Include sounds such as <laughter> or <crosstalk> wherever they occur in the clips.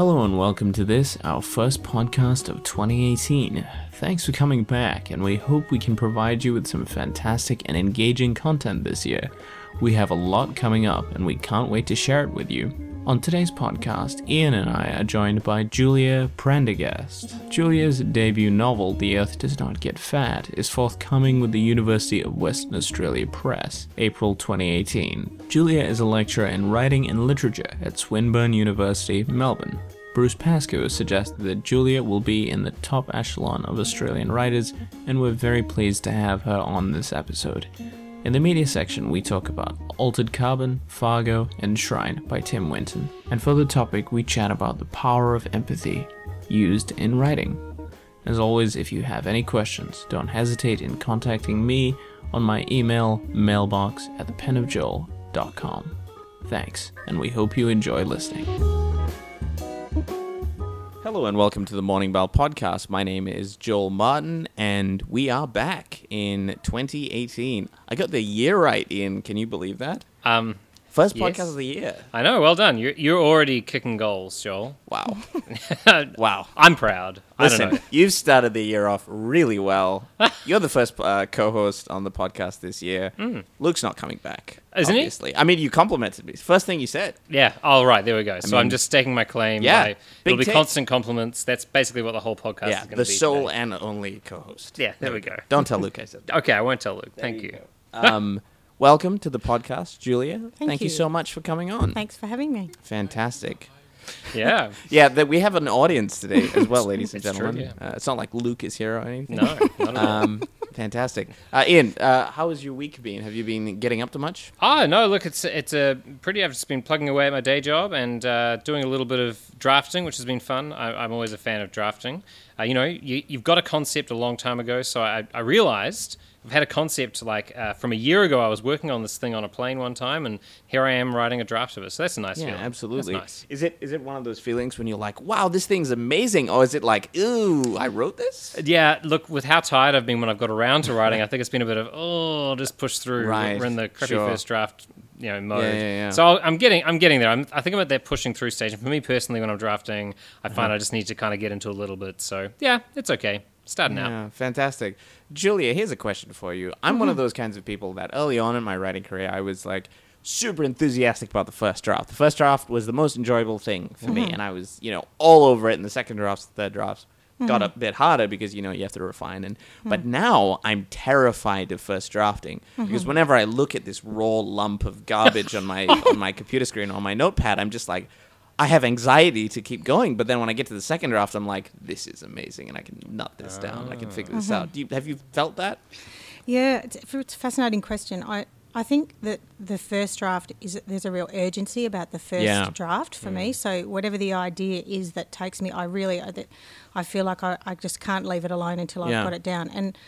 Hello and welcome to this, our first podcast of 2018. Thanks for coming back, and we hope we can provide you with some fantastic and engaging content this year. We have a lot coming up, and we can't wait to share it with you. On today's podcast, Ian and I are joined by Julia Prendergast. Julia's debut novel, The Earth Does Not Get Fat, is forthcoming with the University of Western Australia Press, April 2018. Julia is a lecturer in writing and literature at Swinburne University, Melbourne. Bruce Pascoe suggested that Julia will be in the top echelon of Australian writers, and we're very pleased to have her on this episode. In the media section, we talk about Altered Carbon, Fargo, and Shrine by Tim Winton. And for the topic, we chat about the power of empathy used in writing. As always, if you have any questions, don't hesitate in contacting me on my email mailbox at thepenofjoel.com. Thanks, and we hope you enjoy listening. Hello and welcome to the Morning Bell podcast. My name is Joel Martin and we are back in 2018. I got the year right, Ian. Can you believe that? Um, First Yes. podcast of the year. I know. Well done. You're you're already kicking goals, Joel. Wow. <laughs> wow. I'm proud. I don't Listen, know. you've started the year off really well. <laughs> You're the first uh, co-host on the podcast this year. Luke's not coming back. Isn't he? obviously. I mean, you complimented me. First thing you said. Yeah. All right. There we go. So mean- I'm just staking my claim. Yeah, by- it'll be take. constant compliments. That's basically what the whole podcast yeah, is going to the sole today. and only co-host. Yeah. There we go. Don't tell Luke I said. <laughs> Okay. I won't tell Luke. Thank you. Um, welcome to the podcast, Julia. Thank, you. you. so much for coming on. Thanks for having me. Fantastic. Yeah. <laughs> Yeah, that we have an audience today as well, ladies and It's true, gentlemen. yeah. uh, it's not like Luke is here or anything. No. Not at all. Um, fantastic. Uh, Ian, uh, how has your week been? Have you been getting up to much? Oh no! Look, it's it's a pretty. I've just been plugging away at my day job and uh, doing a little bit of drafting, which has been fun. I, I'm always a fan of drafting. Uh, you know, you, you've got a concept a long time ago, so I, I realized I've had a concept like uh, from a year ago. I was working on this thing on a plane one time, and here I am writing a draft of it. So that's a nice Yeah, feeling. absolutely. That's nice. Is it is it one of those feelings when you're like, wow, this thing's amazing, or is it like, ooh, I wrote this? Yeah, look, with how tired I've been when I've got around to writing, I think it's been a bit of oh, just push through. Right, We're in the crappy sure. first draft, you know, mode. yeah, yeah. So I'll- I'm getting, I'm getting there. I'm, I think I'm at that pushing through stage. And for me personally, when I'm drafting, I Uh-huh. find I just need to kind of get into a little bit. So yeah, it's okay. Starting out. Yeah, fantastic. Julia, here's a question for you. I'm one of those kinds of people that early on in my writing career, I was like super enthusiastic about the first draft. The first draft was the most enjoyable thing for me, and I was, you know, all over it. And the second drafts, the third drafts got mm-hmm. a bit harder because you know you have to refine. And but mm. now I'm terrified of first drafting because mm-hmm. whenever I look at this raw lump of garbage on my on my <laughs> computer screen or on my notepad, I'm just like. I have anxiety to keep going, but then when I get to the second draft, I'm like, "This is amazing, and I can nut this down. I can figure this uh-huh. out." Do you, have you felt that? Yeah, it's, it's a fascinating question. I, I think that the first draft is there's a real urgency about the first Yeah. draft for me. Mm. So whatever the idea is that takes me, I really I, feel like I, I just can't leave it alone until I've Yeah. got it down. And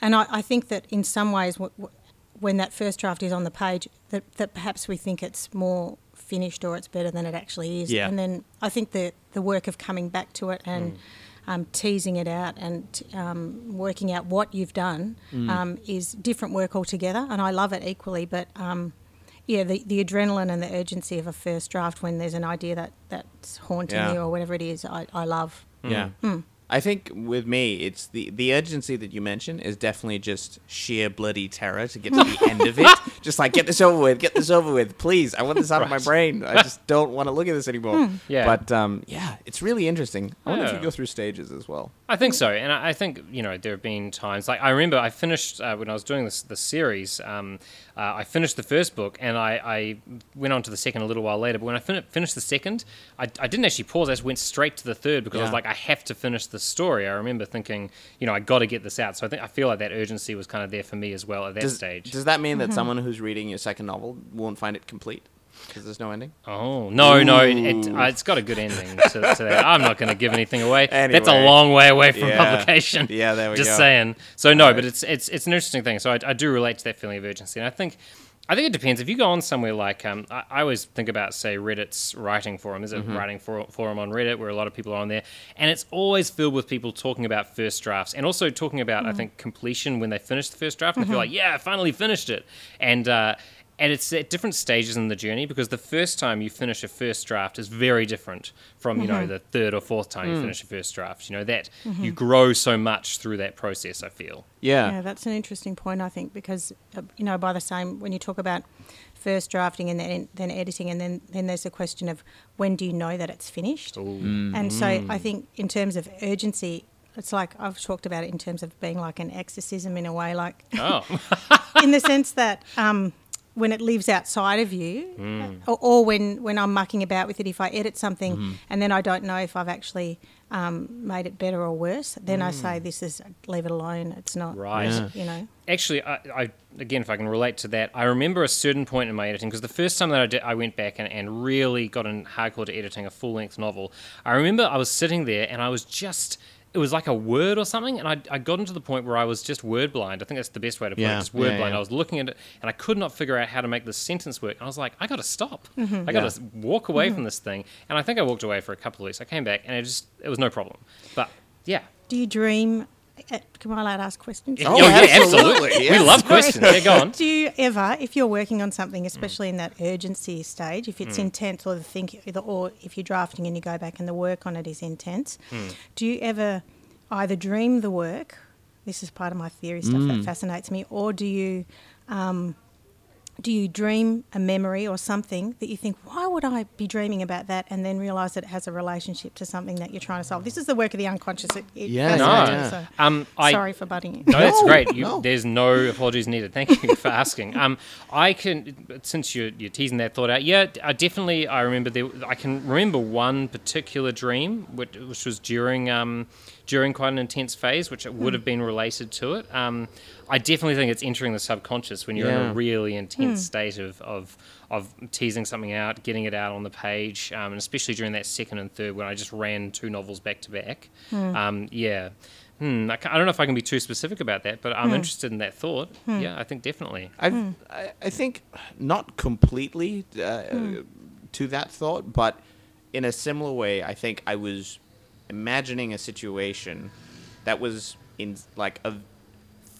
and I, I think that in some ways, w- w- when that first draft is on the page, that that perhaps we think it's more finished or it's better than it actually is. Yeah. And then I think the the work of coming back to it and mm. Um, teasing it out and um, working out what you've done um, is different work altogether. And I love it equally. But um, yeah, the, the adrenaline and the urgency of a first draft when there's an idea that that's haunting Yeah. you or whatever it is, I, I love. Yeah. I think with me, it's the the urgency that you mentioned is definitely just sheer bloody terror to get to the end of it. <laughs> Just like get this over with, get this over with, please. I want this out of my brain. I just <laughs> don't want to look at this anymore. Yeah. But um, yeah, it's really interesting. I wonder if you go through stages as well. I think so, and I I think you know there have been times like I remember I finished uh, when I was doing this the series. Um, uh, I finished the first book, and I, I went on to the second a little while later. But when I fin- finished the second, I, I didn't actually pause. I just went straight to the third because I was like, I have to finish the story. I remember thinking, you know, I got to get this out. So I think I feel like that urgency was kind of there for me as well at that Does, stage. does that mean that someone who's reading your second novel won't find it complete because there's no ending? Oh no, no, it, it, Ooh. uh, it's got a good ending to, to that. I'm not going to give anything away. <laughs> That's a long way away from Yeah. publication. Yeah, there we go. Just go. saying. So no, Right. but it's it's it's an interesting thing. So I, I do relate to that feeling of urgency, and I think. I think it depends. If you go on somewhere like, um, I, I always think about, say, Reddit's writing forum. There's a Mm-hmm. writing for, forum on Reddit where a lot of people are on there, and it's always filled with people talking about first drafts and also talking about, I think, completion when they finish the first draft. And they feel like, yeah, I finally finished it. And uh, and it's at different stages in the journey because the first time you finish a first draft is very different from you know the third or fourth time you finish a first draft. You know that you grow so much through that process. I feel. Yeah. Yeah, that's an interesting point, I think, because uh, you know, by the same when you talk about first drafting and then then editing, and then then there's a question of when do you know that it's finished? And so I think in terms of urgency, it's like I've talked about it in terms of being like an exorcism in a way, like Oh, <laughs> in the sense that um, when it lives outside of you, hmm. or, or when when I'm mucking about with it, if I edit something mm-hmm. and then I don't know if I've actually um, made it better or worse, then I say mm. this is leave it alone. It's not Right. Yeah. You know. actually, I, I again, if I can relate to that, I remember a certain point in my editing because the first time that I did, I went back and, and really got in hardcore to editing a full length novel. I remember I was sitting there and I was just. It was like a word or something, and I, I got into the point where I was just word blind. I think that's the best way to put Yeah, it. Just word yeah, blind. yeah. I was looking at it, and I could not figure out how to make this sentence work. And I was like, I got to stop. Mm-hmm. I got to walk away from this thing. And I think I walked away for a couple of weeks. I came back, and it just it was no problem. But yeah, Do you dream? Uh, Can I allowed to ask questions? Oh, yeah, absolutely, absolutely. yeah. We love questions. Yeah, go on. Do you ever, if you're working on something, especially in that urgency stage, if it's intense, or the think, or if you're drafting and you go back and the work on it is intense, do you ever either dream the work? This is part of my theory stuff that fascinates me, or do you? Um, do you dream a memory or something that you think, why would I be dreaming about that? And then realize that it has a relationship to something that you're trying to solve. This is the work of the unconscious. It, it Yeah, fascinates no. me, so Um, I, sorry for butting in. No, that's great. You, no. There's no apologies needed. Thank you for asking. Um, I can, since you're, you're teasing that thought out, yeah, I definitely. I remember there. I can remember one particular dream, which, which was during um, during quite an intense phase, which it would have been related to it. Um, I definitely think it's entering the subconscious when you're in a really intense state of, of of teasing something out, getting it out on the page, um, and especially during that second and third when I just ran two novels back to back. Um, yeah. Hmm, I, I don't know if I can be too specific about that, but I'm interested in that thought. Yeah, I think definitely. I've, I, I think not completely uh, to that thought, but in a similar way, I think I was imagining a situation that was in like a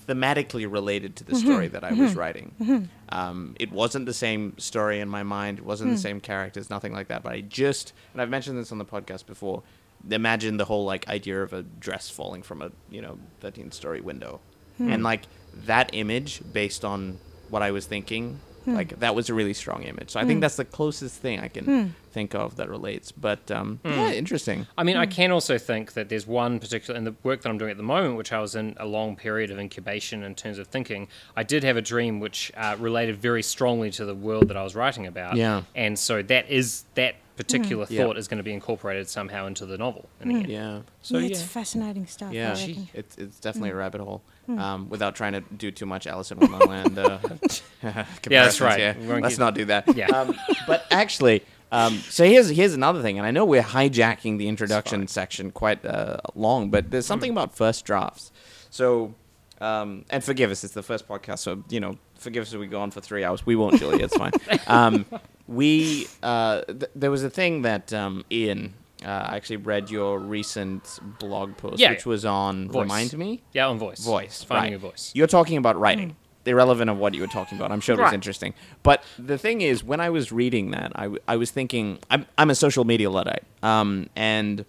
thematically related to the mm-hmm. story that I was mm-hmm. writing. Mm-hmm. Um, it wasn't the same story in my mind. It wasn't the mm. same characters, nothing like that. But I just, and I've mentioned this on the podcast before, imagine the whole like idea of a dress falling from a you know 13 story window, hmm. and like that image based on what I was thinking. Hmm. Like that was a really strong image. So I think hmm. that's the closest thing I can think of that relates. But um, yeah, interesting. I mean, I can also think that there's one particular in the work that I'm doing at the moment, which I was in a long period of incubation in terms of thinking. I did have a dream which uh, related very strongly to the world that I was writing about. Yeah. and so that is that particular Yeah. thought is going to be incorporated somehow into the novel in the end. Yeah. So yeah, yeah, it's fascinating stuff. Yeah, reckon. it's it's definitely a rabbit hole. Um, without trying to do too much Alice in Wonderland. Uh, <laughs> <laughs> that's right. here. Let's not do that. Yeah. Um, but actually, um, so here's here's another thing, and I know we're hijacking the introduction section quite uh, long, but there's something about first drafts. So, um, and forgive us, it's the first podcast, so you know, forgive us if we go on for three hours. We won't, Julie. It's fine. <laughs> Um, we uh, th- there was a thing that um, Ian. Uh, I actually read your recent blog post, Yeah. which was on. Voice. Remind me, yeah, on voice, voice. finding right. a voice. You're talking about writing. Irrelevant of what you were talking about. I'm sure it was Right. interesting. But the thing is, when I was reading that, I, w- I was thinking, I'm, I'm a social media Luddite. Um, and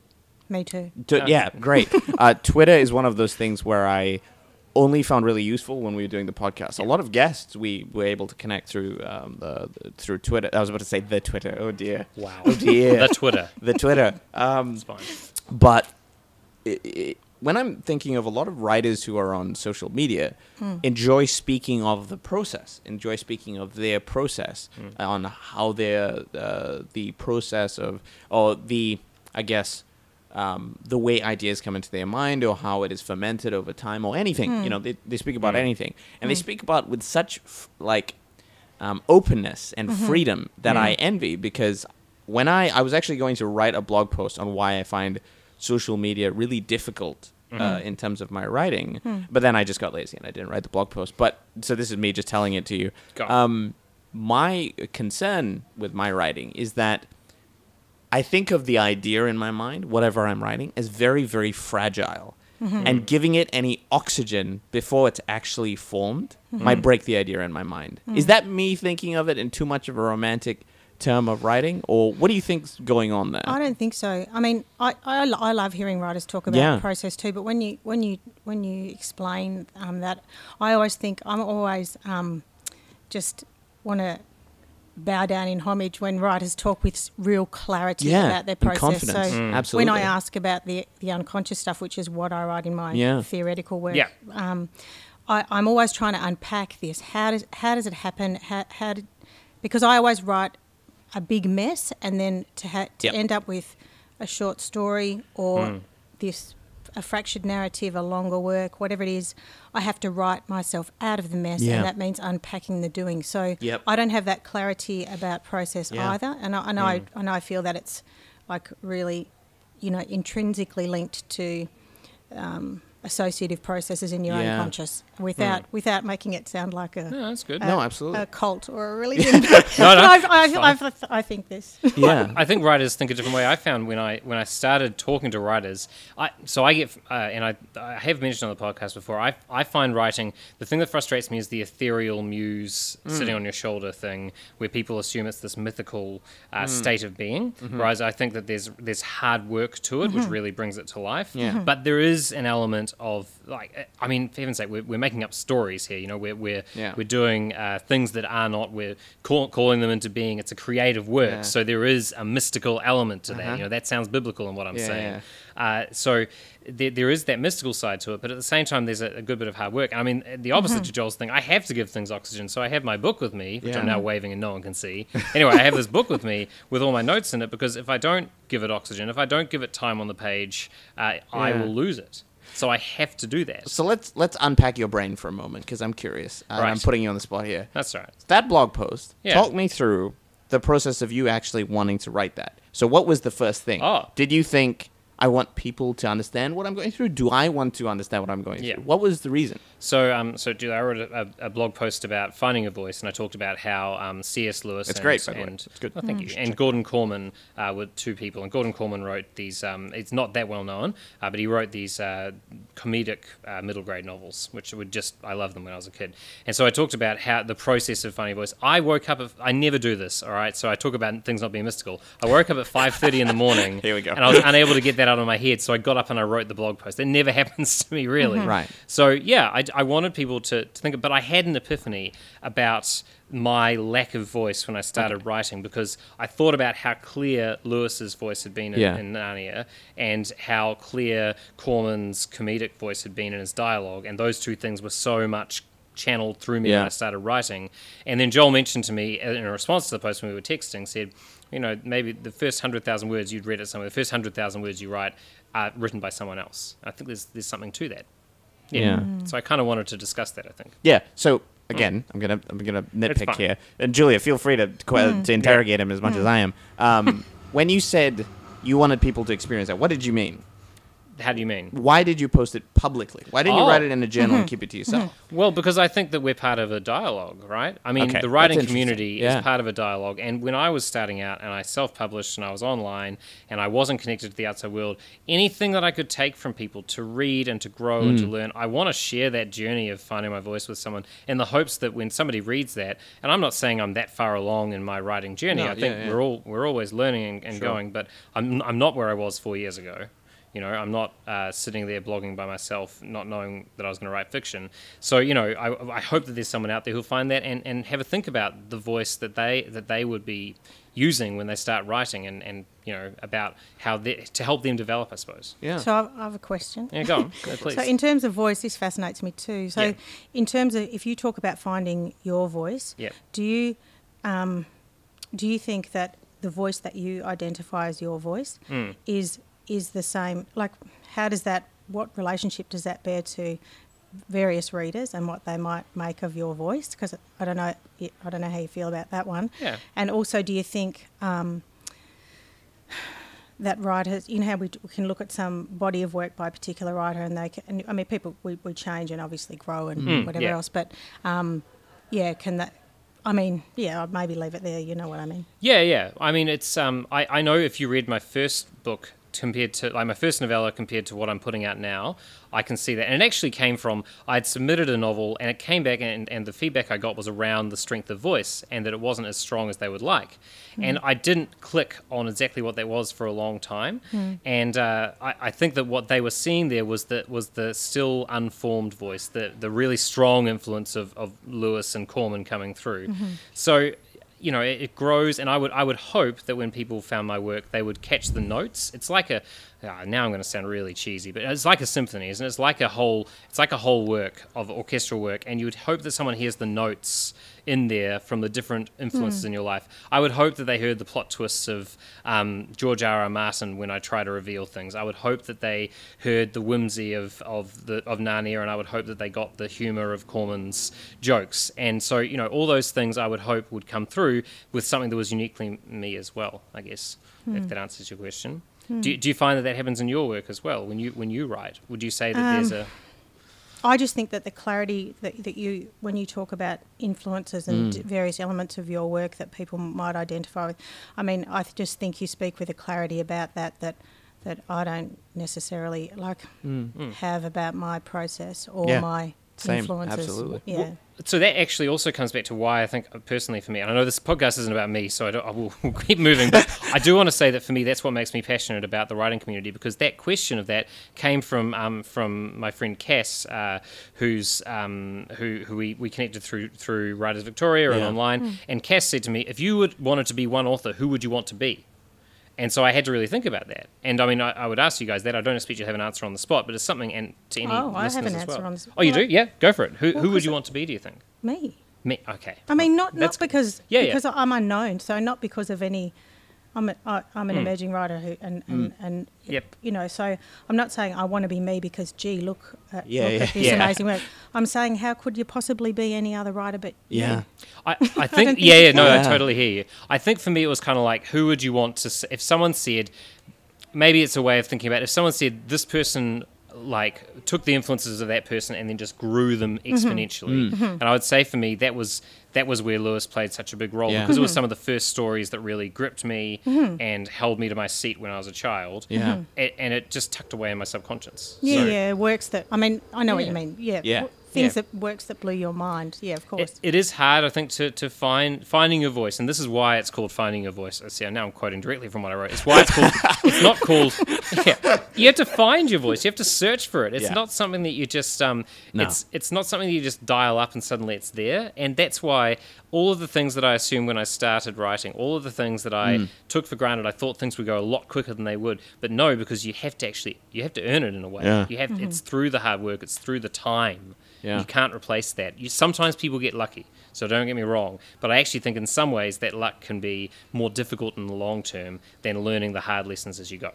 Me too. to, Yeah. yeah, great. <laughs> uh, Twitter is one of those things where I only found really useful when we were doing the podcast. A lot of guests we were able to connect through um, the, the- through Twitter. I was about to say the Twitter. Oh dear. Wow. Oh dear. <laughs> the Twitter. the Twitter. Um, It's fine. but i i when I'm thinking of a lot of writers who are on social media, hmm. enjoy speaking of the process, enjoy speaking of their process hmm. uh, on how their uh, the process of or the I guess um, the way ideas come into their mind or how it is fermented over time or anything. Hmm. You know, they, they speak about anything, and they speak about with such f- like um, openness and mm-hmm. freedom that I envy because when I I was actually going to write a blog post on why I find social media really difficult Mm-hmm. uh, in terms of my writing, hmm. but then I just got lazy and I didn't write the blog post. But so this is me just telling it to you. Um, my concern with my writing is that I think of the idea in my mind, whatever I'm writing, as very, very fragile. Mm-hmm. and giving it any oxygen before it's actually formed mm-hmm. might break the idea in my mind. Is mm. that me thinking of it in too much of a romantic term of writing, or what do you think's going on there? I don't think so. I mean, I, I, I love hearing writers talk about Yeah. process too. But when you when you when you explain um, that, I always think I'm always um, just want to bow down in homage when writers talk with real clarity Yeah, about their and process. confidence. So Mm. Absolutely. when I ask about the the unconscious stuff, which is what I write in my Yeah. theoretical work, Yeah. um, I, I'm always trying to unpack this. How does how does it happen? How, how did because I always write a big mess, and then to ha- to Yep. end up with a short story or Hmm. this a fractured narrative, a longer work, whatever it is, I have to write myself out of the mess, Yeah. and that means unpacking the doing. So Yep. I don't have that clarity about process Yeah. Hmm. either, and I, and I and I feel that it's like really, you know, intrinsically linked to. Um, associative processes in your Yeah. Unconscious without hmm. without making it sound like a No, that's good. No, absolutely. a cult or a <laughs> religion. No, no, I've, I've. I've, I've, I think this. yeah. I think writers think a different way. I found when I when I started talking to writers, I so I get uh, and I I have mentioned on the podcast before. I I find writing the thing that frustrates me is the ethereal muse hmm. sitting on your shoulder thing, where people assume it's this mythical uh, hmm. state of being. Mm-hmm. Whereas I think that there's there's hard work to it, which mm-hmm. really brings it to life. Yeah. Mm-hmm. But there is an element of like I mean, for heaven's sake, we're, we're making up stories here. You know, we're we're Yeah. we're doing uh, things that are not. We're call, calling them into being. It's a creative work, Yeah. so there is a mystical element to that. You know, that sounds biblical in what I'm Yeah, saying. Uh, so there, there is that mystical side to it, but at the same time, there's a, a good bit of hard work. I mean, the opposite to Joel's thing, I have to give things oxygen. So I have my book with me, which Yeah. I'm now waving and no one can see. Anyway, I have this book with me <laughs> with all my notes in it because if I don't give it oxygen, if I don't give it time on the page, uh, I will lose it. So I have to do that. So let's let's unpack your brain for a moment because I'm curious. Uh, Right. I'm putting you on the spot here. That's right. That blog post. Yeah. Talk me through the process of you actually wanting to write that. So what was the first thing? Oh. Did you think I want people to understand what I'm going through? Do I want to understand what I'm going Yeah. through? What was the reason? So, um, so dude, I wrote a, a blog post about finding a voice, and I talked about how um, C.S. Lewis. It's and, great, by the way. and It's good. Oh, thank you. And Gordon Korman uh, were two people, and Gordon Korman wrote these. Um, it's not that well known, uh, but he wrote these uh, comedic uh, middle grade novels, which would just I loved them when I was a kid. And so I talked about how the process of finding a voice. I woke up. At, I never do this. All right, so I talk about things not being mystical. I woke up at five thirty in the morning. <laughs> Here we go. And I was unable to get that out of my head, so I got up and I wrote the blog post. It never <laughs> happens to me, really. Right. So yeah, I, I wanted people to, to think, but I had an epiphany about my lack of voice when I started writing because I thought about how clear Lewis's voice had been in, Yeah. in Narnia and how clear Korman's comedic voice had been in his dialogue, and those two things were so much channeled through me Yeah. when I started writing. And then Joel mentioned to me uh, in response to the post when we were texting, said, you know, maybe the first hundred thousand words you'd read it somewhere, the first hundred thousand words you write are written by someone else. I think there's there's something to that. Yeah. Mm. So I kind of wanted to discuss that. I think. Yeah. So mm. again, I'm gonna I'm gonna nitpick here, and Julia, feel free to que- to mm. interrogate him as much as I am. Um, <laughs> when you said you wanted people to experience that, what did you mean? How do you mean? Why did you post it publicly? Why didn't you Oh. write it in a journal and keep it to yourself? Well, because I think that we're part of a dialogue, right? I mean, Okay, the writing that's interesting. community Yeah. is part of a dialogue. And when I was starting out and I self published and I was online and I wasn't connected to the outside world, anything that I could take from people to read and to grow and Mm. to learn, I want to share that journey of finding my voice with someone in the hopes that when somebody reads that, and I'm not saying I'm that far along in my writing journey, No, I think yeah, yeah. we're all we're always learning and, and going, but I'm, I'm not where I was four years ago. You know, I'm not uh, sitting there blogging by myself, not knowing that I was going to write fiction. So, you know, I, I hope that there's someone out there who'll find that and, and have a think about the voice that they that they would be using when they start writing, and, and you know about how they, to help them develop, I suppose. Yeah. So I've, I have a question. Yeah, go on, go, <laughs> please. So in terms of voice, this fascinates me too. So Yeah. in terms of if you talk about finding your voice, Yeah. do you um, do you think that the voice that you identify as your voice Hmm. is is the same? Like, how does that? What relationship does that bear to various readers and what they might make of your voice? Because I don't know, I don't know how you feel about that one. Yeah. And also, do you think? Um, that writers, you know how we, can look at some body of work by a particular writer, and they can. I mean, people we, we change and obviously grow and Mm, whatever yeah. else, but um, yeah, can that? I mean, yeah, I'd maybe leave it there. You know what I mean? Yeah, yeah. I mean, it's um, I, I know if you read my first book, compared to like my first novella compared to what I'm putting out now, I can see that. And it actually came from I had submitted a novel and it came back and, and the feedback I got was around the strength of voice and that it wasn't as strong as they would like. Hmm. And I didn't click on exactly what that was for a long time. Hmm. And uh, I, I think that what they were seeing there was that was the still unformed voice, the the really strong influence of, of Lewis and Korman coming through. Mm-hmm. So you know it, it grows and i would i would hope that when people found my work they would catch the notes. It's like a ah, now i'm going to sound really cheesy but it's like a symphony isn't it? It's like a whole it's like a whole work of orchestral work and you would hope that someone hears the notes in there from the different influences in your life. I would hope that they heard the plot twists of um, george r r. Martin when i try to reveal things. I would hope that they heard the whimsy of of the of narnia and i would hope that they got the humor of korman's jokes. And so you know all those things i would hope would come through with something that was uniquely me as well i guess if that answers your question do, you- do you find that that happens in your work as well when you when you write? Would you say that um, there's a I just think that the clarity that, that you, when you talk about influences and d- various elements of your work that people might identify with, I mean, I th- just think you speak with a clarity about that that that I don't necessarily like mm. have about my process or Yeah. my Same, influences. absolutely. Yeah. So that actually also comes back to why I think uh, personally for me, and I know this podcast isn't about me, so I, don't, I will <laughs> keep moving, but I do want to say that for me, that's what makes me passionate about the writing community because that question of that came from um, from my friend Cass, uh, who's um, who who we, we connected through through Writers Victoria and Yeah. online, and Cass said to me, if you would wanted to be one author, who would you want to be? And so I had to really think about that. And I mean, I, I would ask you guys that. I don't expect you to have an answer on the spot, but it's something, and to any Oh, I have an as answer well. on the s- Oh, you do? Yeah, go for it. Who, well, who would you want to be? Do you think? Me. Me? Okay. I mean, not That's not because Yeah, yeah. because I'm unknown, so not because of any. I'm a, I, I'm an emerging writer who and and, and Hmm. Yep. you know, so I'm not saying I want to be me because gee, look at, Yeah, look yeah. at this Yeah. amazing work. I'm saying how could you possibly be any other writer but Yeah. I, <laughs> I don't think, think yeah, you yeah, no, I totally hear you. I think for me, it was kind of like, who would you want to, if someone said, maybe it's a way of thinking about it, if someone said, this person, like, took the influences of that person and then just grew them Mm-hmm. exponentially. And I would say for me, that was. That was where Lewis played such a big role Yeah. because it was Mm-hmm. some of the first stories that really gripped me and held me to my seat when I was a child. Yeah. A- and it just tucked away in my subconscious. Yeah, So- yeah, works that I mean, I know what you mean. Yeah. Yeah. W- Things Yeah. that works that blew your mind. Yeah, of course. It, it is hard, I think, to, to find finding your voice, and this is why it's called finding your voice. I see. Now I'm quoting directly from what I wrote. It's why it's called. <laughs> it's not called. Yeah, you have to find your voice. You have to search for it. It's Yeah. not something that you just. Um, No. It's it's not something that you just dial up and suddenly it's there. And that's why all of the things that I assumed when I started writing, all of the things that I Mm. took for granted, I thought things would go a lot quicker than they would. But no, because you have to actually you have to earn it in a way. Yeah. You have. It's through the hard work. It's through the time. Yeah. You can't replace that. You, sometimes people get lucky, so don't get me wrong. But I actually think in some ways that luck can be more difficult in the long term than learning the hard lessons as you go.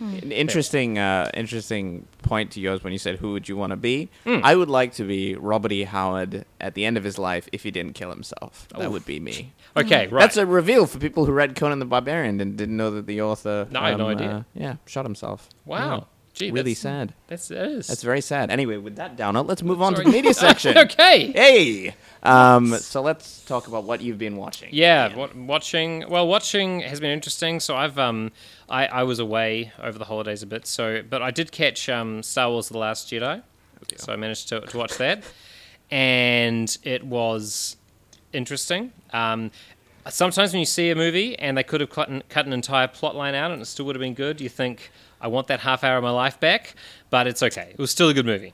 An interesting, uh, interesting point to yours when you said, "Who would you want to be?" Hmm. I would like to be Robert E. Howard at the end of his life if he didn't kill himself. That would be me. <laughs> Okay, right. That's a reveal for people who read Conan the Barbarian and didn't know that the author. No, I had no um, idea. uh, yeah, shot himself. wow. Gee, really that's, sad. That's that is. That's very sad. Anyway, with that down, note, let's move on to the media <laughs> section. okay. Hey, um, so let's talk about what you've been watching. Yeah, watching. Well, watching has been interesting. So I've um, I, I was away over the holidays a bit. So, but I did catch um, Star Wars: The Last Jedi. So I managed to, to watch that, and it was interesting. Um, sometimes when you see a movie and they could have cut an, cut an entire plot line out and it still would have been good, you think, I want that half hour of my life back. But it's okay. It was still a good movie.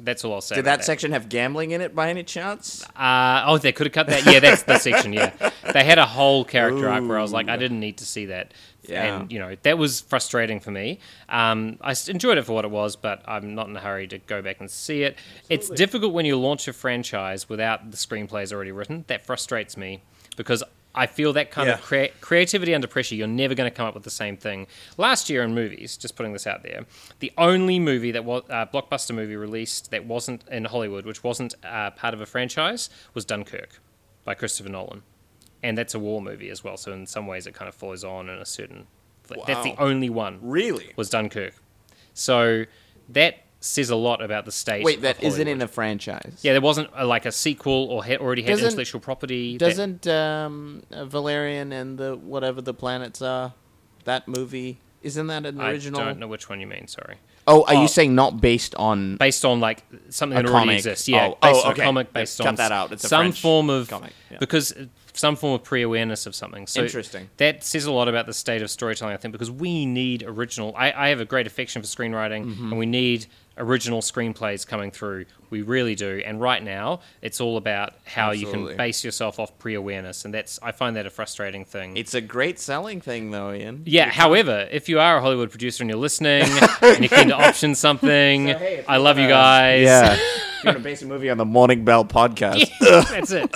That's all I'll say. Did about that section have gambling in it by any chance? uh, oh, they could have cut that. Yeah, that's the section. Yeah, they had a whole character arc where I was like, I didn't need to see that, Yeah. and you know that was frustrating for me. Um, I s- enjoyed it for what it was, but I'm not in a hurry to go back and see it. It's difficult when you launch a franchise without the screenplays already written. That frustrates me because. I feel that kind Yeah. of crea- creativity under pressure, you're never going to come up with the same thing. Last year in movies, just putting this out there, the only movie that was uh, blockbuster movie released that wasn't in Hollywood, which wasn't uh, part of a franchise, was Dunkirk by Christopher Nolan, and that's a war movie as well. So in some ways, it kind of follows on in a certain. Wow. That's the only one Really? was Dunkirk. So that says a lot about the state. Wait, that isn't in a franchise. Yeah, there wasn't a, like a sequel or had already had Doesn't- intellectual property. Doesn't um, uh, Valerian and the whatever the planets are, that movie Isn't that an original? I don't know which one you mean. Sorry. Oh, are Oh. you saying not based on? Based on like something that already exists. Yeah. Oh, based oh, on okay. a comic. Yeah, Based cut on that out. It's some French form of comic, yeah. because some form of pre-awareness of something. So Interesting. That says a lot about the state of storytelling, I think, because we need original. I, I have a great affection for screenwriting, Mm-hmm. and we need original screenplays coming through. We really do. And right now, it's all about how you can base yourself off pre-awareness, and that's I find that a frustrating thing. It's a great selling thing, though, Ian. yeah. However, if you are a Hollywood producer and you're listening <laughs> and you're keen to option something, So, hey, I you love you guys. Yeah. <laughs> if you want to base a movie on the Morning Bell podcast, <laughs> that's it.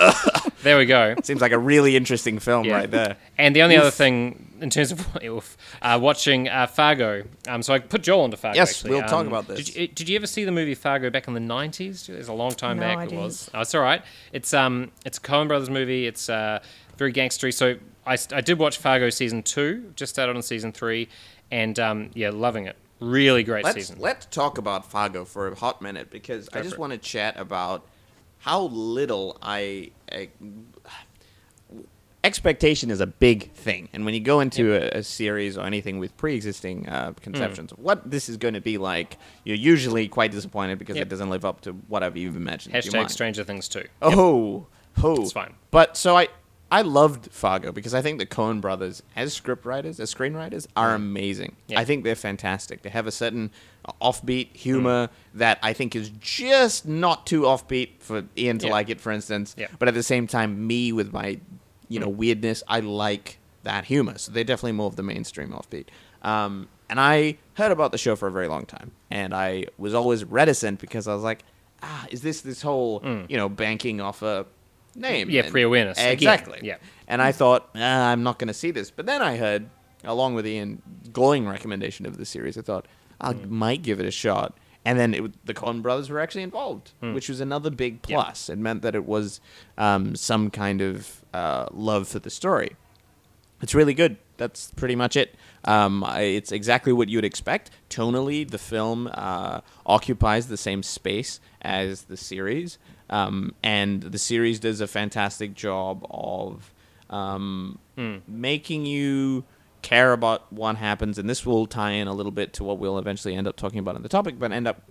There we go. seems like a really interesting film Yeah. right there. And the only other thing in terms of <laughs> oof, uh, watching uh, Fargo, um, so I put Joel into Fargo. Yes, actually. we'll talk Um, about this. Did you, did you ever see the movie Fargo back in the nineties? It's a long time No, back. I it didn't. was. Oh, it's all right. It's um, it's a Coen Brothers movie. It's uh, very gangstery. So I did watch Fargo season two. Just started on season three, and um, yeah, loving it. Really great Let's season. let's talk about Fargo for a hot minute because I just want to chat about how little I. I expectation is a big thing, and when you go into a, a series or anything with pre-existing uh, conceptions of what this is going to be like, you're usually quite disappointed because Yep. it doesn't live up to whatever you've imagined. Hashtag. Stranger Things too. Oh, oh, It's fine. But so I, I loved Fargo because I think the Coen brothers, as scriptwriters, as screenwriters, are amazing. Yeah. I think they're fantastic. They have a certain offbeat humor that I think is just not too offbeat for Ian to Yeah. like it, for instance. Yeah. But at the same time, me with my, you know, weirdness, I like that humor. So they're definitely more of the mainstream offbeat. Um, and I heard about the show for a very long time, and I was always reticent because I was like, ah, is this this whole you know banking off a name? Yeah, pre-awareness. Again, Exactly. yeah. And I thought, ah, I'm not going to see this. But then I heard, along with Ian, glowing recommendation of the series. I thought I Mm. might give it a shot. And then it, the Coen brothers were actually involved, Mm. which was another big plus. It meant that it was um, some kind of uh, love for the story. It's really good. That's pretty much it. Um, it's exactly what you'd expect. Tonally, the film uh, occupies the same space as the series, um, and the series does a fantastic job of um, making you care about what happens. And this will tie in a little bit to what we'll eventually end up talking about in the topic, but end up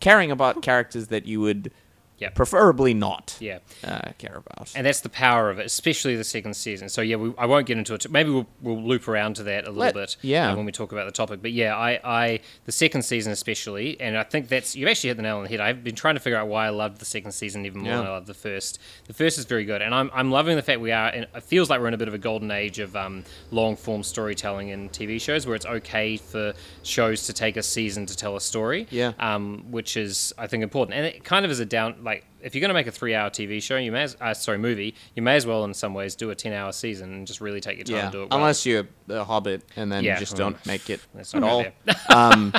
caring about characters that you would Yep. preferably not Yeah. uh, care about. And that's the power of it, especially the second season. So yeah, we, I won't get into it. Maybe we'll, we'll loop around to that a little Let- bit. yeah. uh, when we talk about the topic. But yeah, I, I the second season especially, and I think that's you've actually hit the nail on the head. I've been trying to figure out why I loved the second season even more Yeah. than I loved the first. The first is very good, and I'm, I'm loving the fact we are. In, it feels like we're in a bit of a golden age of um, long form storytelling in TV shows, where it's okay for shows to take a season to tell a story. Yeah. um, which is I think important, and it kind of is a down like if you're going to make a three-hour TV show, you may as, uh, sorry movie, you may as well in some ways do a ten-hour season and just really take your time yeah, and do it well. unless you're a Hobbit and then Yeah. you just don't make it at all. <laughs> um,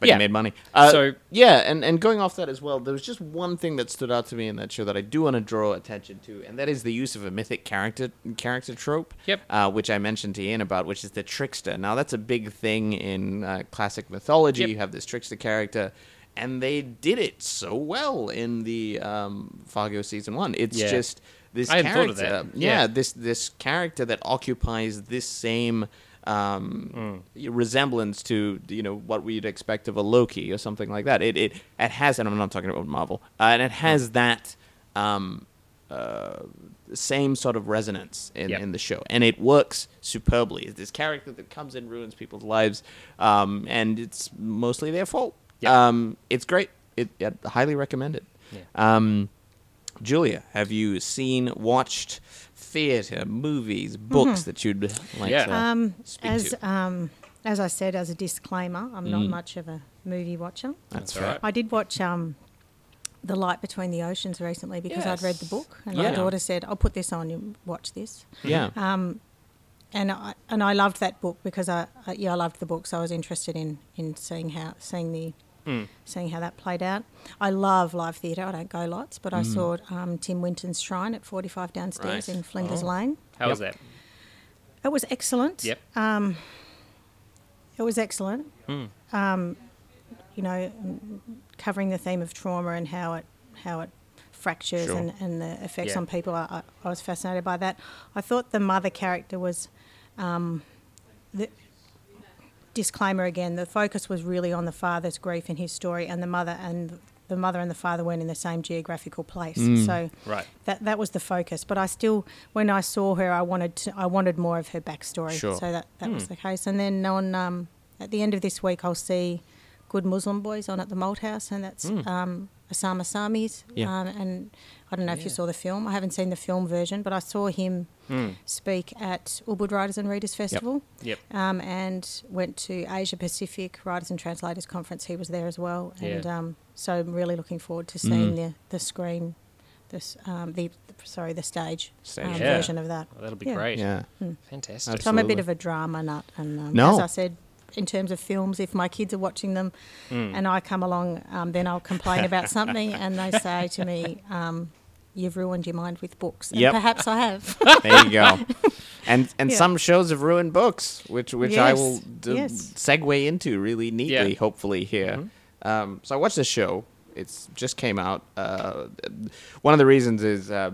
but Yeah. you made money. Uh, So- yeah, and, and going off that as well, there was just one thing that stood out to me in that show that I do want to draw attention to, and that is the use of a mythic character character trope. Yep. Uh, which I mentioned to Ian about, which is the trickster. Now that's a big thing in uh, classic mythology. Yep. You have this trickster character. And they did it so well in the um, Fargo season one. It's Yeah. just this character. thought of that. Yeah, Yeah. this this character that occupies this same um, resemblance to you know what we'd expect of a Loki or something like that. It it it has, and I'm not talking about Marvel, uh, and it has that um, uh, same sort of resonance in, Yep. in the show, and it works superbly. It's this character that comes in, ruins people's lives, um, and it's mostly their fault. Yep. Um, it's great. It, it highly recommend it. Yeah. Um, Julia, have you seen, watched theater, movies, books that you'd like Yeah. to Um, speak as to? um, as I said, as a disclaimer, I'm not much of a movie watcher. That's all right. right. I did watch um, The Light Between the Oceans recently because I'd read the book, and Yeah. my daughter said, "I'll put this on. You watch this." Yeah. and I, and I loved that book because I, I yeah I loved the book, so I was interested in in seeing how seeing the seeing how that played out. I love live theatre. I don't go lots, but I saw um, Tim Winton's Shrine at 45 downstairs Right. in Flinders Oh. Lane. How was that? It was excellent. Yep. It was excellent. Um, you know, covering the theme of trauma and how it how it fractures Sure. and, and the effects Yeah. on people. I, I, I was fascinated by that. I thought the mother character was um, the, disclaimer again: the focus was really on the father's grief in his story, and the mother and the mother and the father weren't in the same geographical place. Mm. So Right. that that was the focus. But I still, when I saw her, I wanted to, I wanted more of her backstory. Sure. So that that Hmm. was the case. And then on um, at the end of this week, I'll see Good Muslim Boys on at the Malthouse, and that's Hmm. um, Osamah Sami's. Yeah. Um, and I don't know if you saw the film. I haven't seen the film version, but I saw him Mm. speak at Ubud Writers and Readers Festival. Yep. Um, and went to Asia Pacific Writers and Translators Conference. He was there as well, and Yeah. um, so I'm really looking forward to seeing Mm. the the screen, this um, the sorry the stage, Stage. um, Yeah. version of that. Well, that'll be Yeah. great. Yeah. Fantastic. So I'm a bit of a drama nut, and um, No. as I said, in terms of films, if my kids are watching them Mm. and I come along, um, then I'll complain about <laughs> something, and they say to me. Um, You've ruined your mind with books. And Yep. perhaps I have. <laughs> There you go. <laughs> And and Yeah. some shows have ruined books, which which I will d- yes. segue into really neatly, Yeah. hopefully here. Mhm. Um, so I watched this show. It's just came out. Uh, one of the reasons is uh,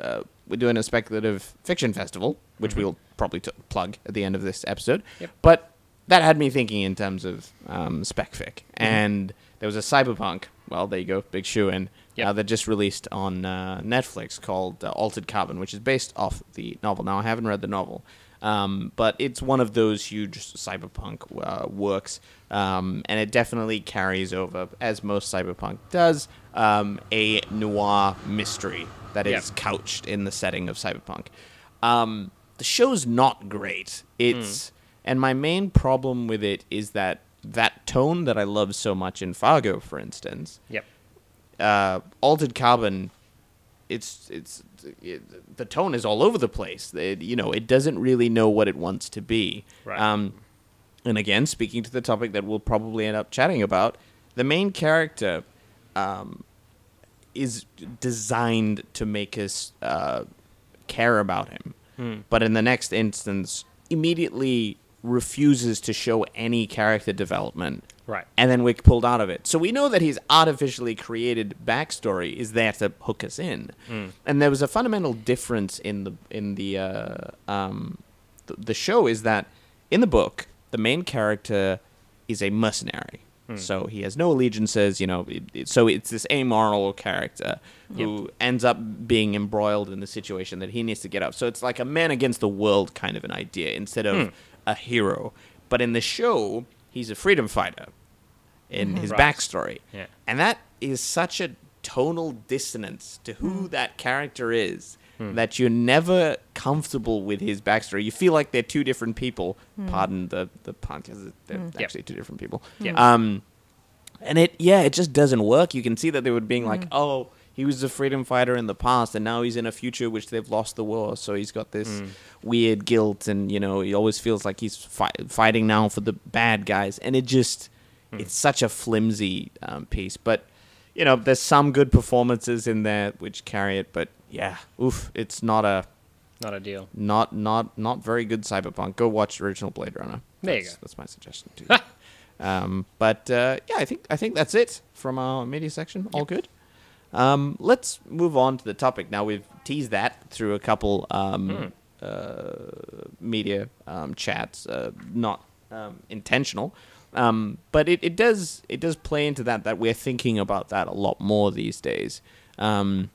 uh, we're doing a speculative fiction festival, which Mhm. we'll probably t- plug at the end of this episode. Yep. But that had me thinking in terms of um, spec fic, Mm-hmm. and there was a cyberpunk. Well, there you go, big shoe in. Yep. Uh, that just released on uh, Netflix called uh, Altered Carbon, which is based off the novel. Now, I haven't read the novel, um, but it's one of those huge cyberpunk uh, works, um, and it definitely carries over, as most cyberpunk does, um, a noir mystery that is Yep. couched in the setting of cyberpunk. Um, the show's not great. It's and my main problem with it is that that tone that I love so much in Fargo, for instance, Yep. uh, altered carbon it's it's it, the tone is all over the place it, you know it doesn't really know what it wants to be Right. um, and again speaking to the topic that we'll probably end up chatting about the main character um, is designed to make us uh, care about him Hmm. but in the next instance immediately refuses to show any character development Right. and then we're pulled out of it. So we know that his artificially created backstory is there to hook us in, Mm. and there was a fundamental difference in the in the uh, um, the, the show is that in the book the main character is a mercenary. Hmm. So he has no allegiances, you know. It, it- so it's this amoral character who ends up being embroiled in the situation that he needs to get up. So it's like a man against the world kind of an idea instead of Hmm. A hero. But in the show, he's a freedom fighter in his Right. backstory. Yeah. And that is such a tonal dissonance to who that character is Hmm. that you're never comfortable with his backstory. You feel like they're two different people. Pardon the, the pun, because they're Yep. actually two different people. Yep. Um, and it, yeah, it just doesn't work. You can see that they were being Mm. like, oh, he was a freedom fighter in the past, and now he's in a future which they've lost the war. So he's got this Mm. weird guilt, and you know, he always feels like he's fi- fighting now for the bad guys, and it just, Mm. it's such a flimsy um, piece. But you know, there's some good performances in there which carry it, but yeah, oof, it's not a Not a deal. not not not very good cyberpunk. Go watch the original Blade Runner. There you That's, go. That's my suggestion to you. <laughs> um, but uh, yeah, I think I think that's it from our media section. All good. Um, let's move on to the topic. Now we've teased that through a couple um, uh, media um, chats, uh, not um, intentional, um, but it, it does it does play into that that we're thinking about that a lot more these days. Um,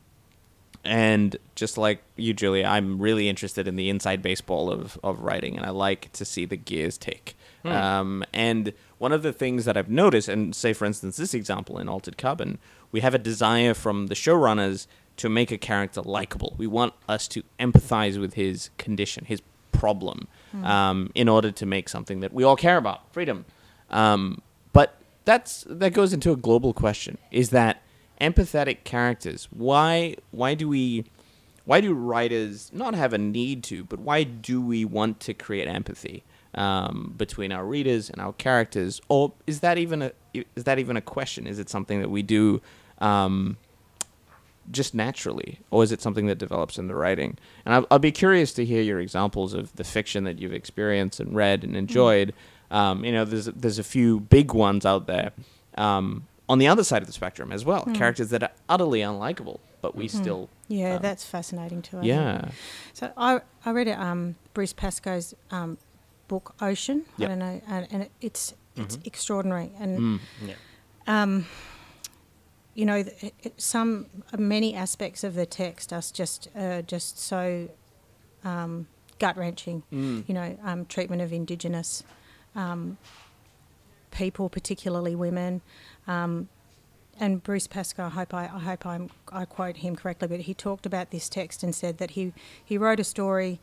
and just like you, Julia, I'm really interested in the inside baseball of, of writing, and I like to see the gears tick. Um, and one of the things that I've noticed, and say for instance this example in Altered Carbon, we have a desire from the showrunners to make a character likable. We want us to empathize with his condition, his problem, um, in order to make something that we all care about, freedom. Um, but that's that goes into a global question: is that empathetic characters? Why why do we why do writers not have a need to, but why do we want to create empathy um, between our readers and our characters? Or is that even a is that even a question? Is it something that we do um, just naturally, or is it something that develops in the writing? And I'll, I'll be curious to hear your examples of the fiction that you've experienced and read and enjoyed. Um, you know, there's there's a few big ones out there. Um, on the other side of the spectrum as well, characters that are utterly unlikable, but we still Yeah, um, that's fascinating too. I think. yeah So I I read um, Bruce Pascoe's um, book Ocean. Yep. I don't know, and, and it's it's Mm-hmm. extraordinary. And Mm. Yeah. You know, some many aspects of the text are just uh, just so um, gut wrenching. Mm. You know, um, treatment of Indigenous um, people, particularly women. Um, and Bruce Pascoe, I hope I, I hope I'm, I quote him correctly, but he talked about this text and said that he he wrote a story,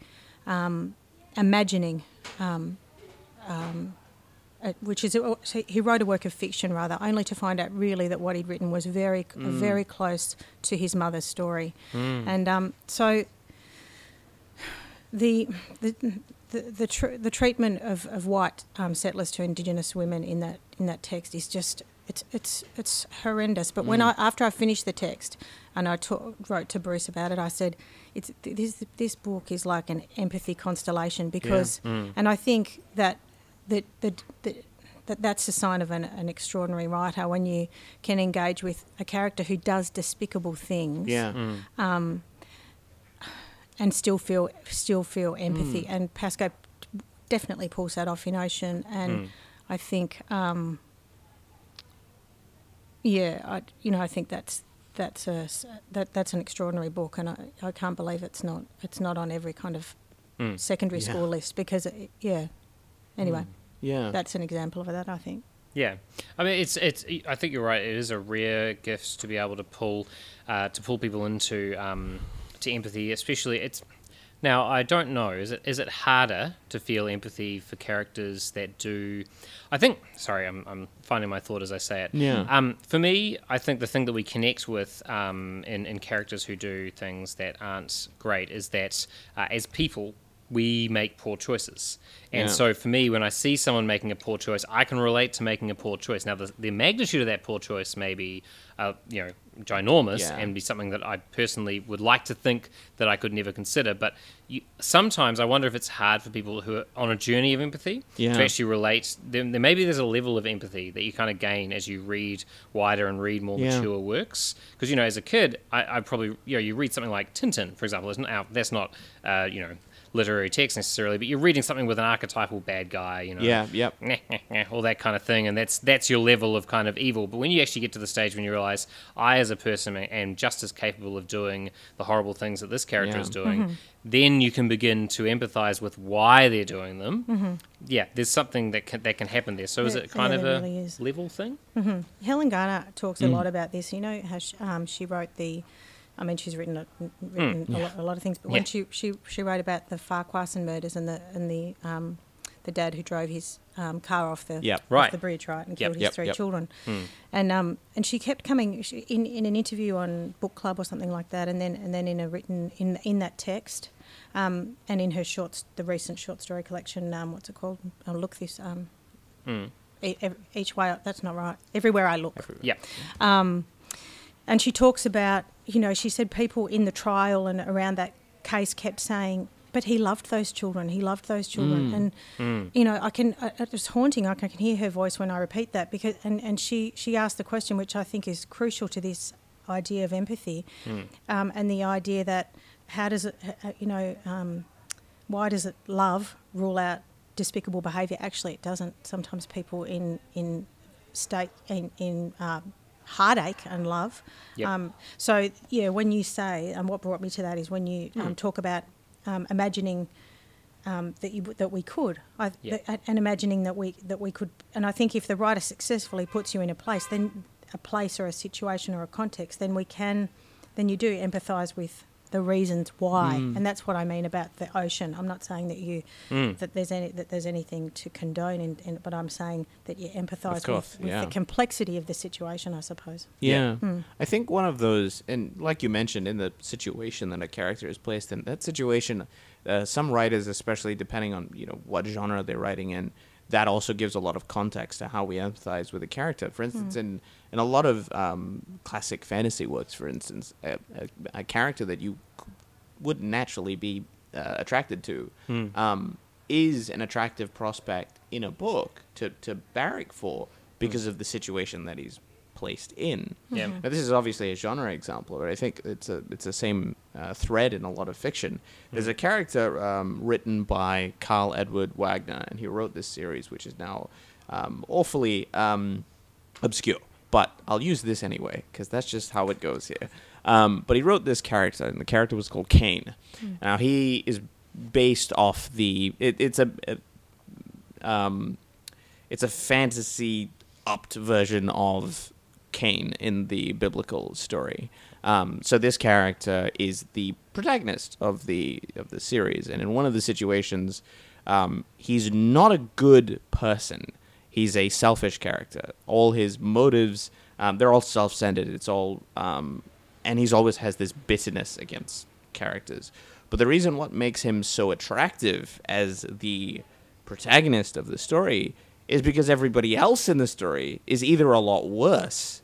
um, imagining. Uh, which is so he wrote a work of fiction rather, only to find out really that what he'd written was very very close to his mother's story, and um, so the the the the, tr- the treatment of, of white um, settlers to Indigenous women in that in that text is just it's it's it's horrendous. But when I after I finished the text and I wrote to Bruce about it, I said it's this this book is like an empathy constellation because, and I think that that that. that that that's a sign of an, an extraordinary writer when you can engage with a character who does despicable things Yeah. Mm. and still feel still feel empathy. And Pascoe definitely pulls that off in Ocean, and I think, um, yeah, I, you know, I think that's that's a s- that that's an extraordinary book, and I, I can't believe it's not it's not on every kind of Mm. secondary Yeah. school list because it, yeah. Anyway, Yeah. that's an example of that. I think. Yeah, I mean, it's it's. I think you're right. It is a rare gift to be able to pull, uh, to pull people into um, to empathy, especially it's. Now I don't know. Is it is it harder to feel empathy for characters that do? I think. Sorry, I'm I'm finding my thought as I say it. Yeah. Um, for me, I think the thing that we connect with um, in in characters who do things that aren't great is that uh, as people we make poor choices. And Yeah. so for me, when I see someone making a poor choice, I can relate to making a poor choice. Now, the, the magnitude of that poor choice may be, uh, you know, ginormous Yeah. and be something that I personally would like to think that I could never consider. But you, sometimes I wonder if it's hard for people who are on a journey of empathy Yeah. to actually relate. There, there maybe there's a level of empathy that you kind of gain as you read wider and read more Yeah. mature works. Because you know, as a kid, I, I probably you know you read something like Tintin, for example. It's not, that's not uh, you know literary text necessarily, but you're reading something with an archetypal bad guy. You know, Yeah. Yep. <laughs> all that kind of thing, and that's that's your level of kind of evil. But when you actually get to the stage when you realize I, as a person, am just as capable of doing the horrible things that this character Yeah. is doing, then you can begin to empathize with why they're doing them. Yeah, there's something that can, that can happen there. So is Yeah, it kind yeah, of there a really is. level thing? Helen Garner talks Mm. a lot about this. You know how she, um, she wrote the. I mean, she's written, a, written a, lot, a lot of things, but when Mm. She, she she wrote about the Farquharson murders and the and the um, the dad who drove his um, car off the Yep. off Right. the bridge, right, and Yep, killed his yep, three yep. children, Hmm. and um and she kept coming she, in in an interview on book club or something like that, and then and then in a written in in that text, um, and in her shorts, the recent short story collection, um, what's it called? Oh, look this um, Mm. e- each way. That's not right. Everywhere I look. Yeah, Um, And she talks about, you know, she said people in the trial and around that case kept saying, but he loved those children. He loved those children. And, you know, I can, uh, it's haunting. I can hear her voice when I repeat that because, and, and she, she asked the question, which I think is crucial to this idea of empathy um, and the idea that how does it, uh, uh, you know, um, why does it love rule out despicable behaviour? Actually, it doesn't. Sometimes people in, in state, in, in um, heartache and love. Yep. Um, so yeah, when you say, and what brought me to that is when you um, talk about um, imagining um, that you that we could, I, Yeah. th- and imagining that we that we could, and I think if the writer successfully puts you in a place, then a place or a situation or a context, then we can, then you do empathise with the reasons why, and that's what I mean about the ocean. I'm not saying that you that there's any that there's anything to condone, in, in, but I'm saying that you empathise course, with, with yeah. the complexity of the situation. I suppose. Yeah. Hmm. I think one of those, and like you mentioned, in the situation that a character is placed in, that situation, uh, some writers, especially depending on you know what genre they're writing in, that also gives a lot of context to how we empathize with a character. For instance, in in a lot of um, classic fantasy works, for instance, a, a, a character that you wouldn't naturally be uh, attracted to. Um, is an attractive prospect in a book to, to barrack for because of the situation that he's placed in. Yeah. Now, this is obviously a genre example, but I think it's a it's the same uh, thread in a lot of fiction. There's a character um, written by Karl Edward Wagner, and he wrote this series, which is now um, awfully um, obscure. But I'll use this anyway because that's just how it goes here. Um, but he wrote this character, and the character was called Kane. Now he is based off the. It, it's a, a um, it's a fantasy upped version of Cain in the biblical story. Um, so this character is the protagonist of the of the series, and in one of the situations, um, he's not a good person. He's a selfish character. All his motives, um, they're all self-centered. It's all, um, and he's always has this bitterness against characters. But the reason what makes him so attractive as the protagonist of the story is because everybody else in the story is either a lot worse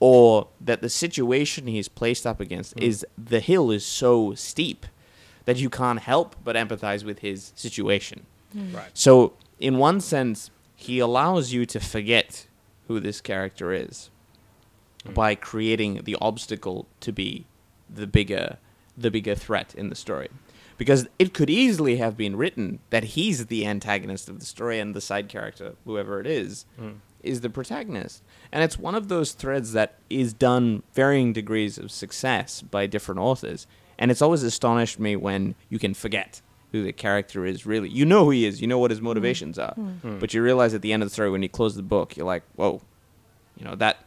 or that the situation he's placed up against is the hill is so steep that you can't help but empathize with his situation. Right. So, in one sense, he allows you to forget who this character is hmm. by creating the obstacle to be the bigger the bigger threat in the story. Because it could easily have been written that he's the antagonist of the story and the side character, whoever it is, hmm. is the protagonist. And it's one of those threads that is done varying degrees of success by different authors. And it's always astonished me when you can forget who the character is really. You know who he is, you know what his motivations are. But you realize at the end of the story when you close the book, you're like, whoa, you know, that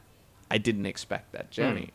I didn't expect that journey.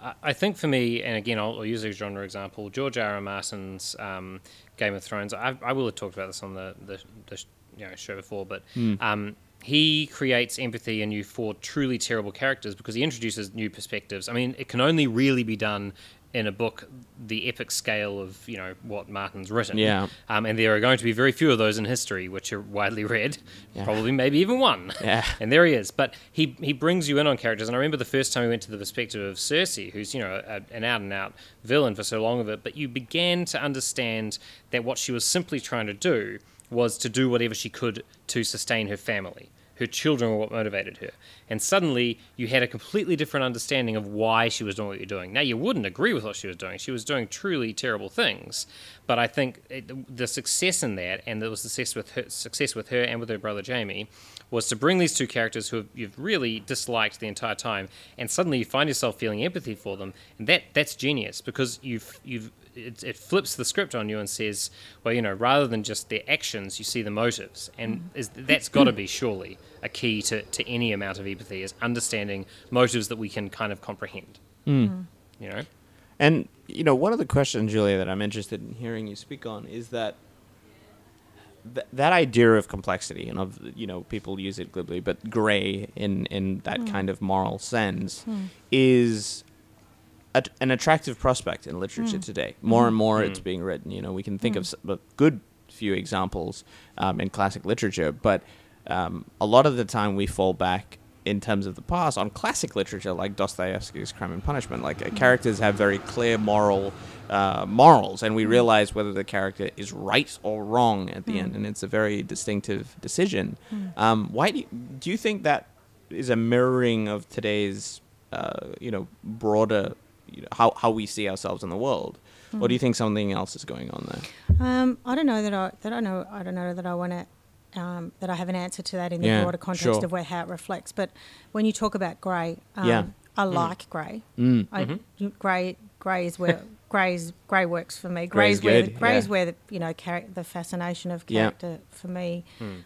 I- I think for me, and again, I'll, I'll use a genre example. George R. R. Martin's um, Game of Thrones. I, I will have talked about this on the the, the you know, show before, but um, he creates empathy in you for truly terrible characters because he introduces new perspectives. I mean, it can only really be done in a book the epic scale of you know what Martin's written. Yeah. Um, and there are going to be very few of those in history, which are widely read. Yeah. Probably, maybe even one. Yeah. <laughs> And there he is. But he he brings you in on characters. And I remember the first time we went to the perspective of Cersei, who's you know a, an out and out villain for so long of it. But you began to understand that what she was simply trying to do was to do whatever she could to sustain her family. Her children were what motivated her. And suddenly you had a completely different understanding of why she was doing what you're doing. Now, you wouldn't agree with what she was doing. She was doing truly terrible things. But I think uh, it, the success in that, and there was success with her, success with her and with her brother Jaime, was to bring these two characters who you've really disliked the entire time, and suddenly you find yourself feeling empathy for them, and that that's genius because you've you've it, it flips the script on you and says, well, you know, rather than just their actions, you see the motives, and is, that's got to be surely a key to, to any amount of empathy is understanding motives that we can kind of comprehend. Hmm. Hmm. You know, And you know, one of the questions, Julia, that I'm interested in hearing you speak on is that th- that idea of complexity, and of you know, people use it glibly, but gray in in that hmm. kind of moral sense is a, an attractive prospect in literature today. More and more, it's being written. You know, we can think of s- a good few examples um, in classic literature, but um, a lot of the time we fall back in terms of the past on classic literature like Dostoevsky's Crime and Punishment. Like uh, characters have very clear moral uh, morals, and we realize whether the character is right or wrong at the end, and it's a very distinctive decision. Um, why do you, do you think that is a mirroring of today's uh, you know broader you know, how how we see ourselves in the world, or do you think something else is going on there? Um, I don't know that I that I know I don't know that I want to um, that I have an answer to that in the Yeah, broader context sure. of where how it reflects. But when you talk about grey, um, Yeah. I like grey. Mm. I, you- grey grey is where <laughs> grey's grey works for me. Grey's Grey's where the, good, grey's yeah. where the you know char- the fascination of Yeah. character for me,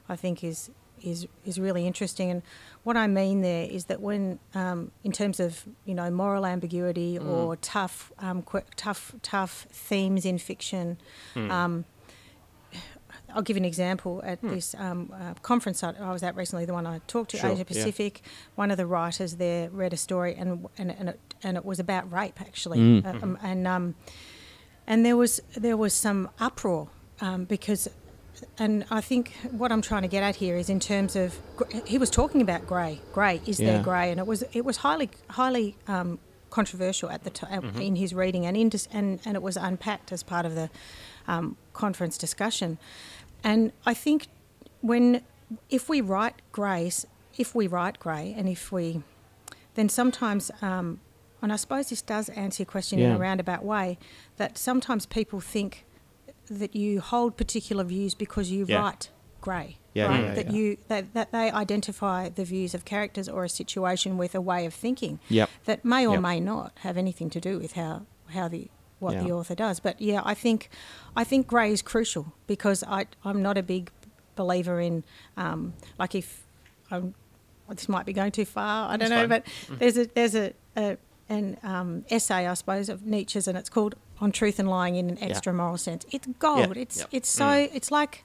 I think is is is really interesting. And what I mean there is that when um, in terms of you know moral ambiguity or tough um, qu- tough tough themes in fiction. Um, I'll give an example. At this um, uh, conference I, I was at recently, the one I talked to, Sure, Asia yeah. Pacific, one of the writers there read a story, and and and it, and it was about rape actually, Uh, um, and um, and there was there was some uproar um, because, and I think what I'm trying to get at here is in terms of he was talking about grey. Grey is Yeah. there grey, and it was it was highly highly. Um, controversial at the time in his reading and, in dis- and and it was unpacked as part of the um, conference discussion and I think when if we write grays if we write grey and if we then sometimes, um, and I suppose this does answer your question in a roundabout way, that sometimes people think that you hold particular views because you Yeah. write grey. Yeah, right? yeah, that you that, that they identify the views of characters or a situation with a way of thinking Yep. that may or Yep. may not have anything to do with how how the what the author does. But yeah, I think I think grey is crucial because I I'm not a big believer in um, like if I'm this might be going too far. I don't That's know, fine. but there's a there's a, a an um, essay I suppose of Nietzsche's and it's called "On Truth and Lying in an Extra Moral Sense." It's gold. It's Yep. it's mm. so it's like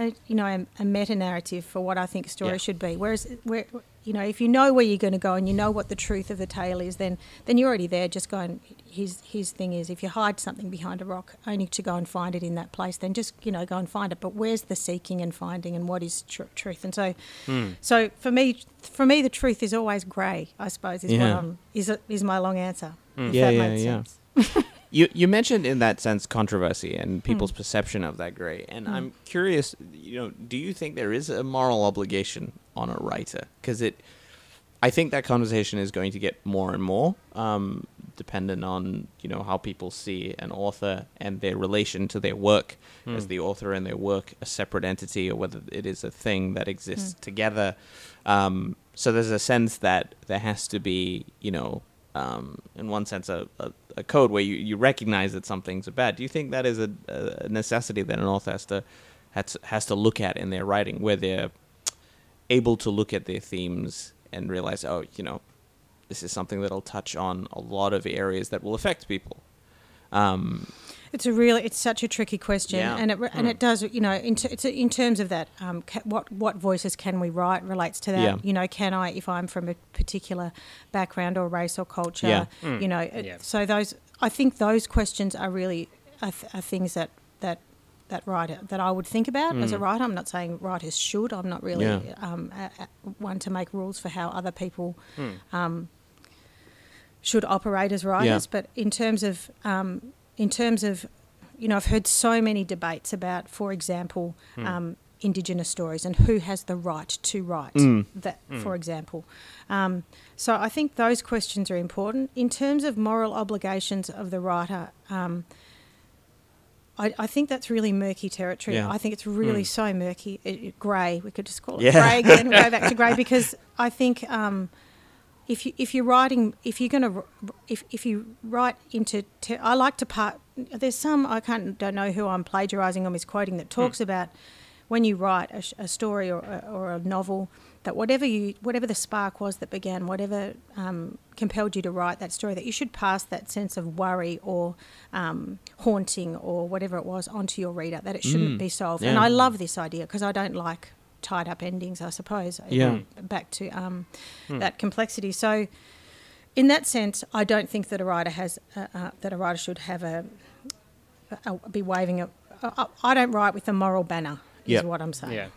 a, you know a, a meta narrative for what I think a story Yeah. should be. Whereas where you know if you know where you're going to go and you know what the truth of the tale is, then then you're already there. Just going. His his thing is if you hide something behind a rock only to go and find it in that place, then just you know go and find it. But where's the seeking and finding and what is tr- truth? And so hmm. so for me for me the truth is always grey. I suppose is Yeah. what I'm, is is my long answer. Hmm. If Yeah, that yeah, yeah. <laughs> You you mentioned in that sense controversy and people's Hmm. perception of that gray, and I'm curious. You know, do you think there is a moral obligation on a writer? Because it, I think that conversation is going to get more and more, um, dependent on you know how people see an author and their relation to their work as the author and their work a separate entity, or whether it is a thing that exists together. Um, so there's a sense that there has to be, you know, um, in one sense, a, a, a code where you, you recognize that some things are bad. Do you think that is a, a necessity that an author has to, has has to look at in their writing, where they're able to look at their themes and realize, oh, you know, this is something that'll touch on a lot of areas that will affect people. Um, It's a really, it's such a tricky question, Yeah. and it and it does, you know, in, t- it's in terms of that, um, ca- what what voices can we write relates to that. Yeah. You know, can I, if I'm from a particular background or race or culture, Yeah. you know, it- Yeah. so those, I think those questions are really are, th- are things that that that writer that I would think about as a writer. I'm not saying writers should. I'm not really Mm. Yeah. um, a, a, one to make rules for how other people Hmm. um, should operate as writers. But in terms of um, in terms of you know, I've heard so many debates about, for example, um, Indigenous stories and who has the right to write that, for example. Um, so I think those questions are important. In terms of moral obligations of the writer, um, I, I think that's really murky territory. Yeah. I think it's really so murky, it, it, grey. We could just call it Yeah. grey again. go back to grey <laughs> because I think um, if you if you're writing if you're gonna if if you write into te- I like to part. There's some I can't don't know who I'm plagiarising or misquoting that talks about when you write a, a story or a, or a novel that whatever you whatever the spark was that began whatever um, compelled you to write that story that you should pass that sense of worry or um, haunting or whatever it was onto your reader that it shouldn't be solved and. I love this idea because I don't like tied up endings I suppose Yeah. back to um, that complexity so in that sense I don't think that a writer has uh, uh, that a writer should have a, a be waving a I I don't write with a moral banner is Yep. what I'm saying Yeah.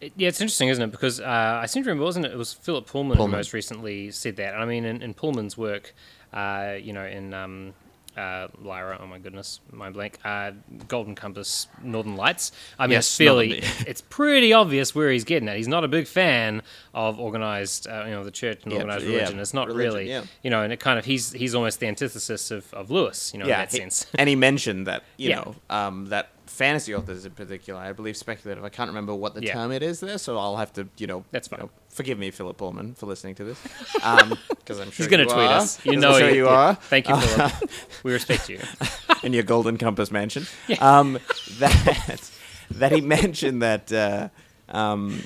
It- yeah, it's interesting, isn't it? Because uh, I seem to remember, wasn't it? It was Philip Pullman, Pullman. who most recently said that. And I mean, in, in Pullman's work, uh, you know, in um, uh, Lyra, oh my goodness, my blank, uh, Golden Compass, Northern Lights. I mean, Yes, it's fairly, <laughs> it's pretty obvious where he's getting at. He's not a big fan of organized, uh, you know, the church and Yeah, organized yeah, religion. It's not religion, really, yeah. you know, and it kind of he's he's almost the antithesis of, of Lewis, you know, in that he- sense. and he mentioned that you know um, that fantasy authors in particular, I believe speculative. I can't remember what the Yeah. term it is there, so I'll have to you know. That's you fine. know, forgive me, Philip Pullman, for listening to this, <laughs> because I'm sure He's going to tweet are, us. You know I'm sure you yeah. are Thank you, Philip. <laughs> we respect you. <laughs> in your Golden Compass mansion. Um, that that he mentioned that uh, um,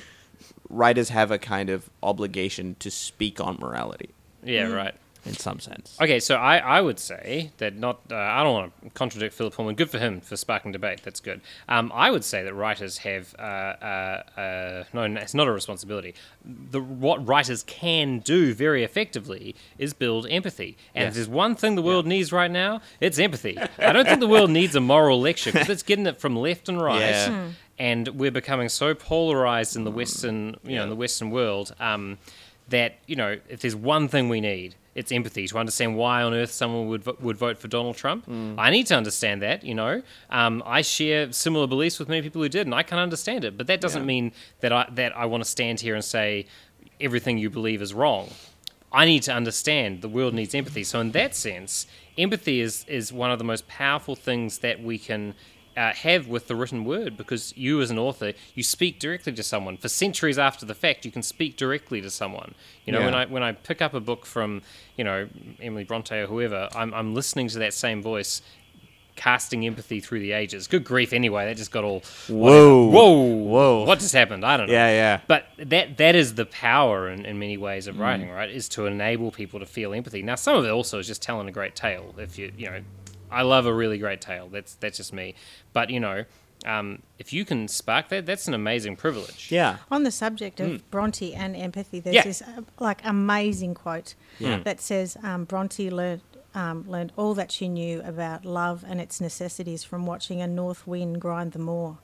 writers have a kind of obligation to speak on morality Yeah, right. In some sense. Okay, so I, I would say that not uh, I don't want to contradict Philip Pullman. Good for him for sparking debate. That's good. Um, I would say that writers have uh, uh, uh, no, no, it's not a responsibility. The what writers can do very effectively is build empathy. And if Yes. there's one thing the world needs right now, it's empathy. I don't think the world <laughs> needs a moral lecture because it's getting it from left and right. Yeah. Hmm. And we're becoming so polarized in the Western, you know, in the Western world, um, that you know, if there's one thing we need, it's empathy to understand why on earth someone would vo- would vote for Donald Trump. I need to understand that. You know, um, I share similar beliefs with many people who did, and I can understand it. But that doesn't Yeah. mean that I that I want to stand here and say everything you believe is wrong. I need to understand. The world needs empathy. So in that sense, empathy is is one of the most powerful things that we can. Uh, have with the written word because you as an author you speak directly to someone for centuries after the fact you can speak directly to someone you know when I when I pick up a book from you know Emily Bronte or whoever I'm, I'm listening to that same voice casting empathy through the ages good grief anyway that just got all Whoa. whoa Whoa. what just happened I don't know Yeah, yeah. but that that is the power in, in many ways Mm. of writing, right? Is to enable people to feel empathy. Now, some of it also is just telling a great tale. If you you know, I love a really great tale. That's that's just me. But you know, um, if you can spark that, that's an amazing privilege. Yeah. On the subject of Bronte and empathy, there's Yeah. this uh, like amazing quote Yeah. that says um, Bronte learned um, learned all that she knew about love and its necessities from watching a north wind grind the moor.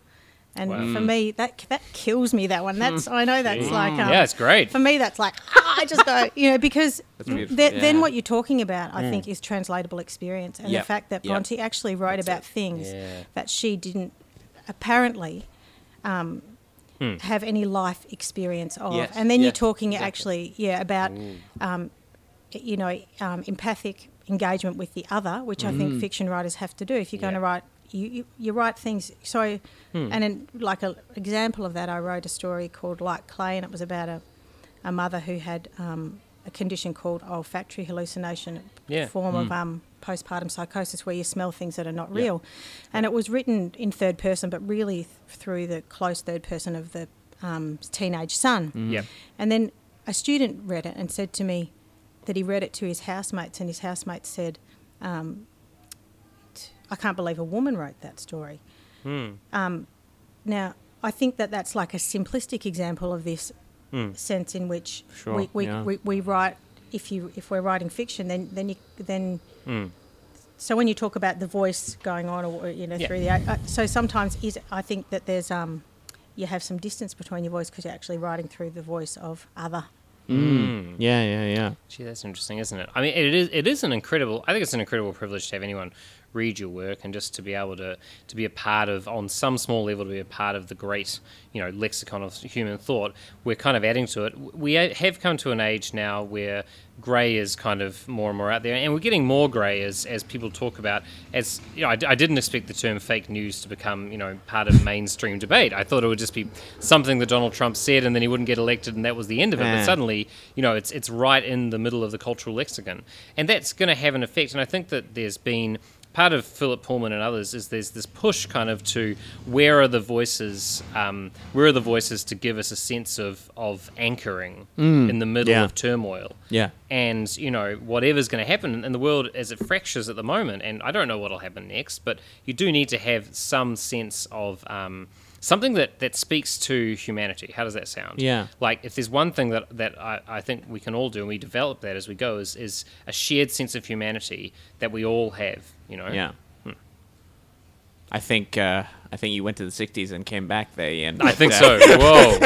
And Wow. for me, that that kills me. That one. That's I know that's like um, yeah, it's great. for me, that's like ah, <laughs> I just go, you know, because <laughs> beautiful, th- then what you're talking about, I think, is translatable experience, and Yep, the fact that yep. Bronte actually wrote about things Yeah. that she didn't apparently um, have any life experience of, Yes, and then you're talking exactly. actually, yeah, about um, you know um, empathic engagement with the other, which I think fiction writers have to do. If you're going to write, you, you you write things. So, and in, like an example of that, I wrote a story called Like Clay, and it was about a a mother who had um, a condition called olfactory hallucination, Yeah. a form of um, postpartum psychosis where you smell things that are not real. And it was written in third person, but really th- through the close third person of the um, teenage son. Yep. And then a student read it and said to me that he read it to his housemates, and his housemates said, um, t- I can't believe a woman wrote that story. Um, now, I think that that's like a simplistic example of this sense in which Sure, we, we, yeah. we, we write, if, you, if we're writing fiction, then, then, you, then so when you talk about the voice going on, or you know, Yeah. through the uh, so sometimes is I think that there's um, you have some distance between your voice because you're actually writing through the voice of other. Mm. Yeah, yeah, yeah. Gee, that's interesting, isn't it? I mean, it is. It is an incredible. I think it's an incredible privilege to have anyone read your work and just to be able to to be a part of, on some small level, to be a part of the great, you know, lexicon of human thought. We're kind of adding to it. We have come to an age now where grey is kind of more and more out there, and we're getting more grey as as people talk about. As you know, I, I didn't expect the term fake news to become, you know, part of mainstream debate. I thought it would just be something that Donald Trump said, and then he wouldn't get elected, and that was the end of it. But suddenly, you know, it's it's right in the middle of the cultural lexicon, and that's going to have an effect. And I think that there's been part of Philip Pullman and others is there's this push kind of to where are the voices, um, where are the voices to give us a sense of of anchoring in the middle yeah. of turmoil. Yeah. And you know whatever's going to happen in the world as it fractures at the moment, and I don't know what'll happen next, but you do need to have some sense of um, something that, that speaks to humanity. How does that sound? Yeah. Like if there's one thing that that I, I think we can all do, and we develop that as we go, is is a shared sense of humanity that we all have. You know. Yeah. I think uh, I think you went to the '60s and came back there, Ian. I think <laughs> so. Whoa.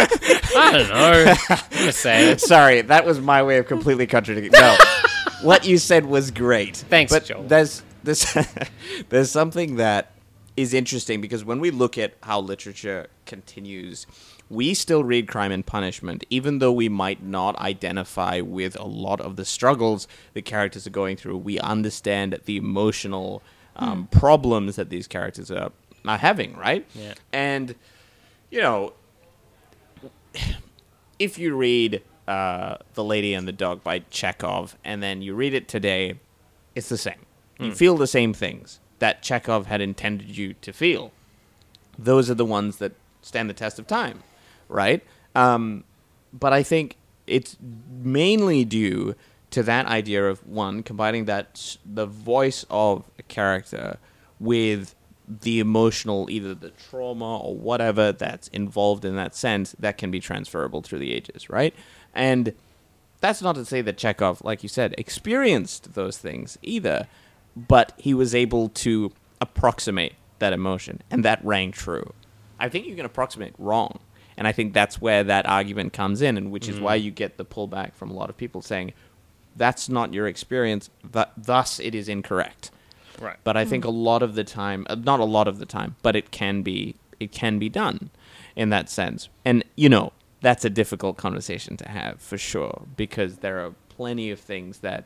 I don't know. I'm gonna say it. Sorry, that was my way of completely contradicting. No, <laughs> what you said was great. Thanks, but Joel. There's there's <laughs> there's something that is interesting because when we look at how literature continues, we still read Crime and Punishment, even though we might not identify with a lot of the struggles the characters are going through. We understand the emotional um, problems that these characters are, are having, right? Yeah. And you know, if you read uh, The Lady and the Dog by Chekhov and then you read it today, it's the same. You feel the same things that Chekhov had intended you to feel. Those are the ones that stand the test of time, right? Um, but I think it's mainly due to that idea of one combining that the voice of a character with the emotional either the trauma or whatever that's involved in that sense that can be transferable through the ages right and that's not to say that chekhov like you said experienced those things either but he was able to approximate that emotion and that rang true i think you can approximate wrong and i think that's where that argument comes in and which is why you get the pullback from a lot of people saying that's not your experience th- thus it is incorrect Right. but I think a lot of the time, uh, not a lot of the time, but it can be it can be done in that sense. And you know, that's a difficult conversation to have for sure because there are plenty of things that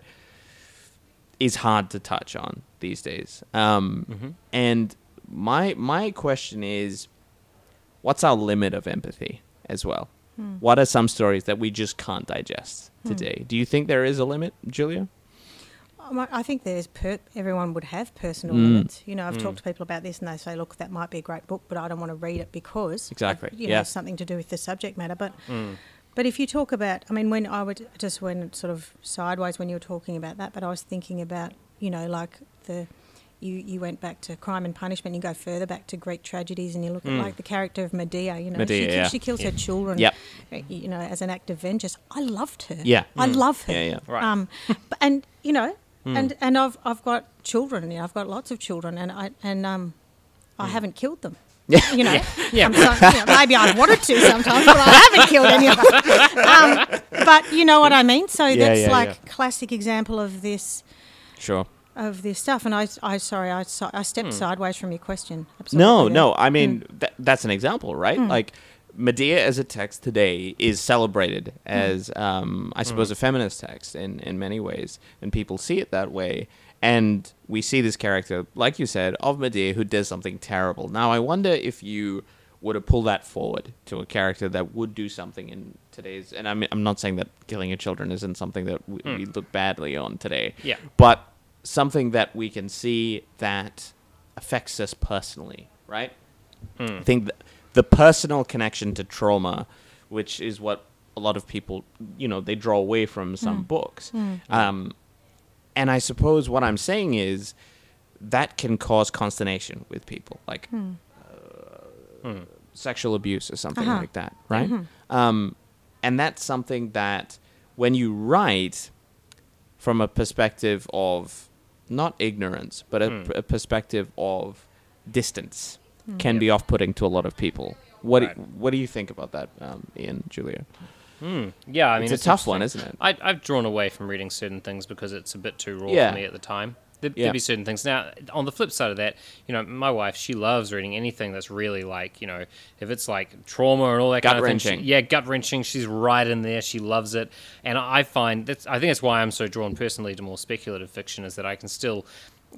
is hard to touch on these days. Um, And my my question is, what's our limit of empathy as well? What are some stories that we just can't digest today? Do you think there is a limit, Julia? Um, I I think there's per- everyone would have personal Mm. limits. You know, I've talked to people about this, and they say, "Look, that might be a great book, but I don't want to read it because Exactly, you yeah. know, something to do with the subject matter." But but if you talk about, I mean, when I would just went sort of sideways when you were talking about that, but I was thinking about, you know, like the. You, you went back to Crime and Punishment. You go further back to Greek tragedies, and you look at like the character of Medea. You know, Medea, she, yeah. she kills her children. Yep. uh, You know, as an act of vengeance. I loved her. Yeah. I love her. Yeah, yeah. Right. Um, but, and you know, and and I've I've got children. You know, I've got lots of children, and I and um, I haven't killed them. You know, <laughs> Yeah. I'm so, you know, maybe I wanted to sometimes, but I haven't killed any of them. <laughs> Um, but you know what I mean. So Yeah, that's yeah, like yeah. classic example of this Sure. of this stuff. And I, I sorry, I, so- I stepped hmm. sideways from your question. No, Absolutely no. there. I mean, hmm. that, that's an example, right? Hmm. Like, Medea as a text today is celebrated as, um, I suppose, a feminist text in, in many ways, and people see it that way. And we see this character, like you said, of Medea who does something terrible. Now, I wonder if you would have pulled that forward to a character that would do something in today's. And I'm, I'm not saying that killing your children isn't something that we, we hmm. look badly on today. Yeah. But something that we can see that affects us personally, right? Hmm. I think th- the personal connection to trauma, which is what a lot of people, you know, they draw away from some hmm. books. Um, and I suppose what I'm saying is that can cause consternation with people, like uh, sexual abuse or something Uh-huh. like that, right? Um, and that's something that when you write from a perspective of not ignorance, but a, a perspective of distance, can be off-putting to a lot of people. What Right. do, what do you think about that, um, Ian, Julia? Hmm. Yeah, I mean, It's a tough one, isn't it? I, I've drawn away from reading certain things because it's a bit too raw Yeah. for me at the time. There, Yeah. There'd be certain things. Now, on the flip side of that, you know, my wife, she loves reading anything that's really like, you know, if it's like trauma and all that kind of thing. Gut-wrenching. she- Yeah, gut wrenching. She's right in there. She loves it. And I find that's, I think that's why I'm so drawn personally to more speculative fiction is that I can still.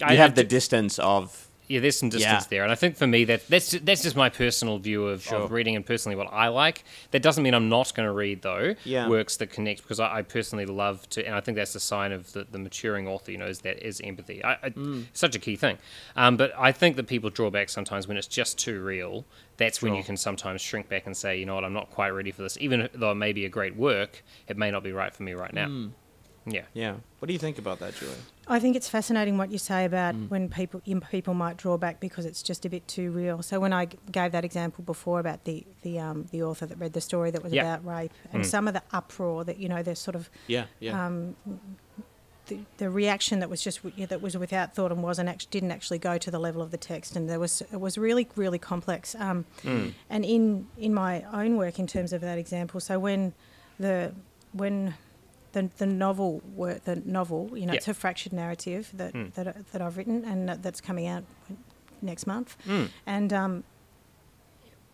I You have the do- distance of yeah, there's some distance Yeah. there, and I think for me that that's that's just my personal view of, of reading and personally what I like. That doesn't mean I'm not going to read though Yeah. works that connect because I, I personally love to, and I think that's the sign of the, the maturing author. You know, is that is empathy. I, I, Mm. Such a key thing. Um, but I think that people draw back sometimes when it's just too real. That's when you can sometimes shrink back and say, you know what, I'm not quite ready for this. Even though it may be a great work, it may not be right for me right now. Mm. Yeah. yeah. What do you think about that, Julia? I think it's fascinating what you say about Mm. when people people might draw back because it's just a bit too real. So when I g- gave that example before about the the um, the author that read the story that was Yeah. about rape and some of the uproar that you know there's sort of Yeah, yeah. um, the, the reaction that was just that was without thought and wasn't actually didn't actually go to the level of the text and there was it was really really complex um, and in in my own work in terms of that example so when the when the, the novel work the novel you know Yeah. it's a fractured narrative that hmm. that, I- that I've written and that, that's coming out next month. Hmm. And um,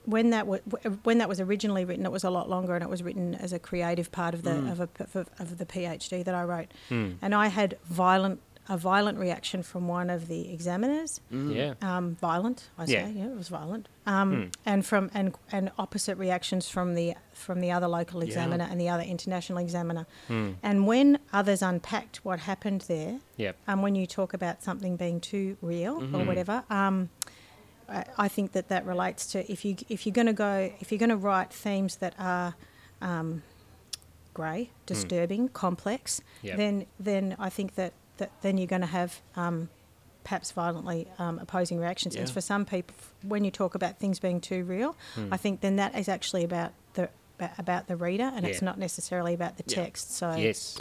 when that was uh, when that was originally written, it was a lot longer, and it was written as a creative part of the hmm. of, a, of, of the PhD that I wrote. And I had violent a violent reaction from one of the examiners. Yeah. Um, violent, I say, Yeah. yeah, it was violent. Um, And from and and opposite reactions from the from the other local Yeah. examiner and the other international examiner. And when others unpacked what happened there, Yeah. um, when you talk about something being too real Mm-hmm. or whatever, um, I, I think that that relates to if you if you're going to go if you're going to write themes that are um, grey, disturbing, complex, Hmm. Yep. then then I think that, that then you're going to have um, perhaps violently um, opposing reactions. And for some people, when you talk about things being too real, Hmm. I think then that is actually about the about the reader, and it's not necessarily about the Yeah. text. So Yes.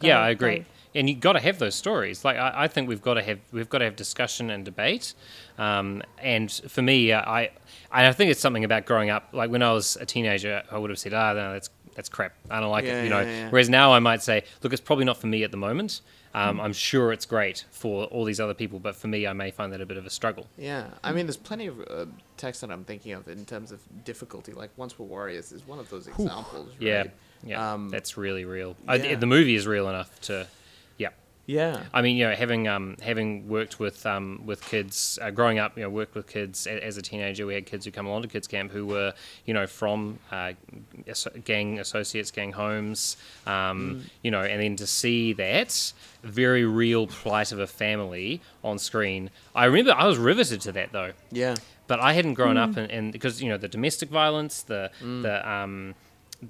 Go- yeah, I agree. go. And you've got to have those stories. Like I, I think we've got to have we've got to have discussion and debate. Um, and for me, uh, I I think it's something about growing up. Like when I was a teenager, I would have said, "Ah, no, that's that's crap. I don't like Yeah, it. You know. yeah, yeah. Whereas now I might say, look, it's probably not for me at the moment. Um, I'm sure it's great for all these other people, but for me, I may find that a bit of a struggle. Yeah, I mean, there's plenty of uh, text that I'm thinking of in terms of difficulty. Like Once Were Warriors is one of those examples. Yeah, right? yeah, Um, that's really real. I, the movie is real enough to, yeah. yeah. I mean, you know, having um, having worked with um, with kids, uh, growing up, you know, worked with kids a- as a teenager. We had kids who come along to kids camp who were, you know, from uh, gang associates, gang homes, um, you know, and then to see that very real plight of a family on screen. I remember I was riveted to that though Yeah. but I hadn't grown up in, in because you know the domestic violence, the Mm. the um,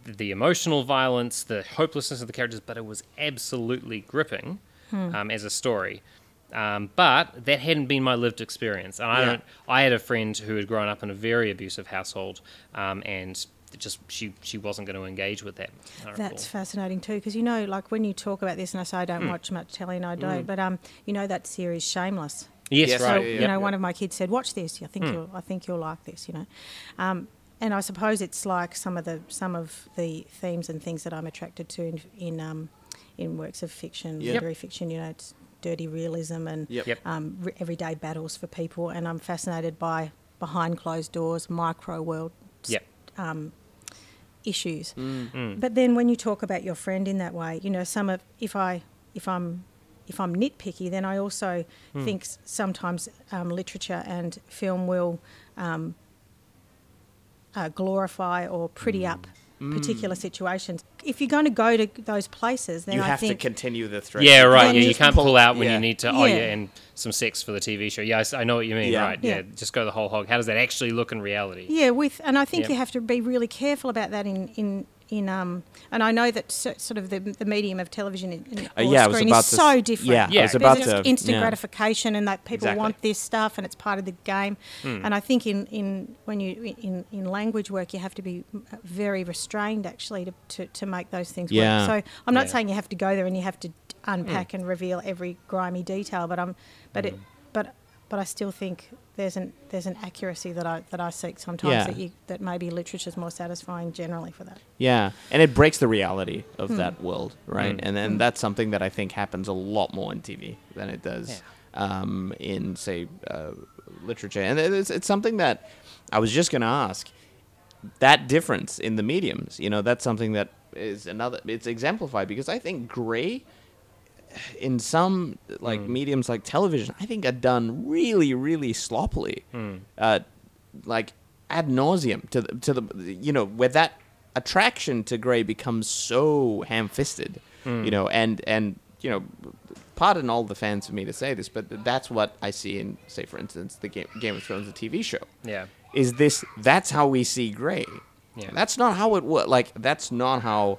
the emotional violence, the hopelessness of the characters, but it was absolutely gripping um, as a story. Um, but that hadn't been my lived experience, and I Yeah. don't. I had a friend who had grown up in a very abusive household, um, and just she she wasn't going to engage with that. I. That's fascinating too, because you know, like when you talk about this, and I say I don't Hmm. watch much telly, and I don't, but um, you know that series Shameless. yes, Yes, So right. yeah, you yeah. know, one of my kids said, "Watch this. I think you'll, I think you'll like this." You know, um, and I suppose it's like some of the some of the themes and things that I'm attracted to in in um, in works of fiction, Yep. literary fiction. You know, it's dirty realism and Yep. Yep. um, re- everyday battles for people, and I'm fascinated by behind closed doors, micro world Yep. issues. Mm. But then when you talk about your friend in that way, you know, some of if I if I'm if I'm nitpicky, then I also Hmm. think sometimes um, literature and film will um, uh, glorify or pretty Hmm. up Mm. particular situations. If you're going to go to those places, then you I have think to continue the thread. Yeah, right. Yeah, you can't pull- pull out when yeah. you need to. Oh, yeah, Yeah. and some sex for the TV show. Yeah, I, know what you mean. Yeah. Right. Yeah. Yeah. just go the whole hog. How does that actually look in reality? Yeah, with and I think Yep. you have to be really careful about that in in in um. And I know that so, sort of the, the medium of television in, in Uh, yeah, was screen about is so s- different. yeah, I was There's about this to- instant yeah. gratification, and that people Exactly. want this stuff, and it's part of the game. Hmm. And I think in, in when you in, in language work, you have to be very restrained actually to, to, to make those things Yeah. work. So I'm not Yeah. saying you have to go there and you have to Hmm. unpack and reveal every grimy detail, but I'm but Hmm. it but but I still think there's an there's an accuracy that I that I seek sometimes Yeah. that you that maybe literature's more satisfying generally for that. Yeah, and it breaks the reality of Hmm. that world, right? Mm. And then that's something that I think happens a lot more in TV than it does um, in, say, uh, literature. And it's, it's something that I was just going to ask. That difference in the mediums, you know, that's something that is another. It's exemplified because I think Gray, in some like mm. mediums like television, I think are done really, really sloppily. Mm. Uh, like ad nauseum to the, to the you know where that attraction to Gray becomes so ham-fisted, mm. you know, and and you know, pardon all the fans for me to say this, but that's what I see in, say, for instance, the Game, Game of Thrones, the TV show. Yeah. Is this? That's how we see Gray. Yeah. That's not how it works. Like that's not how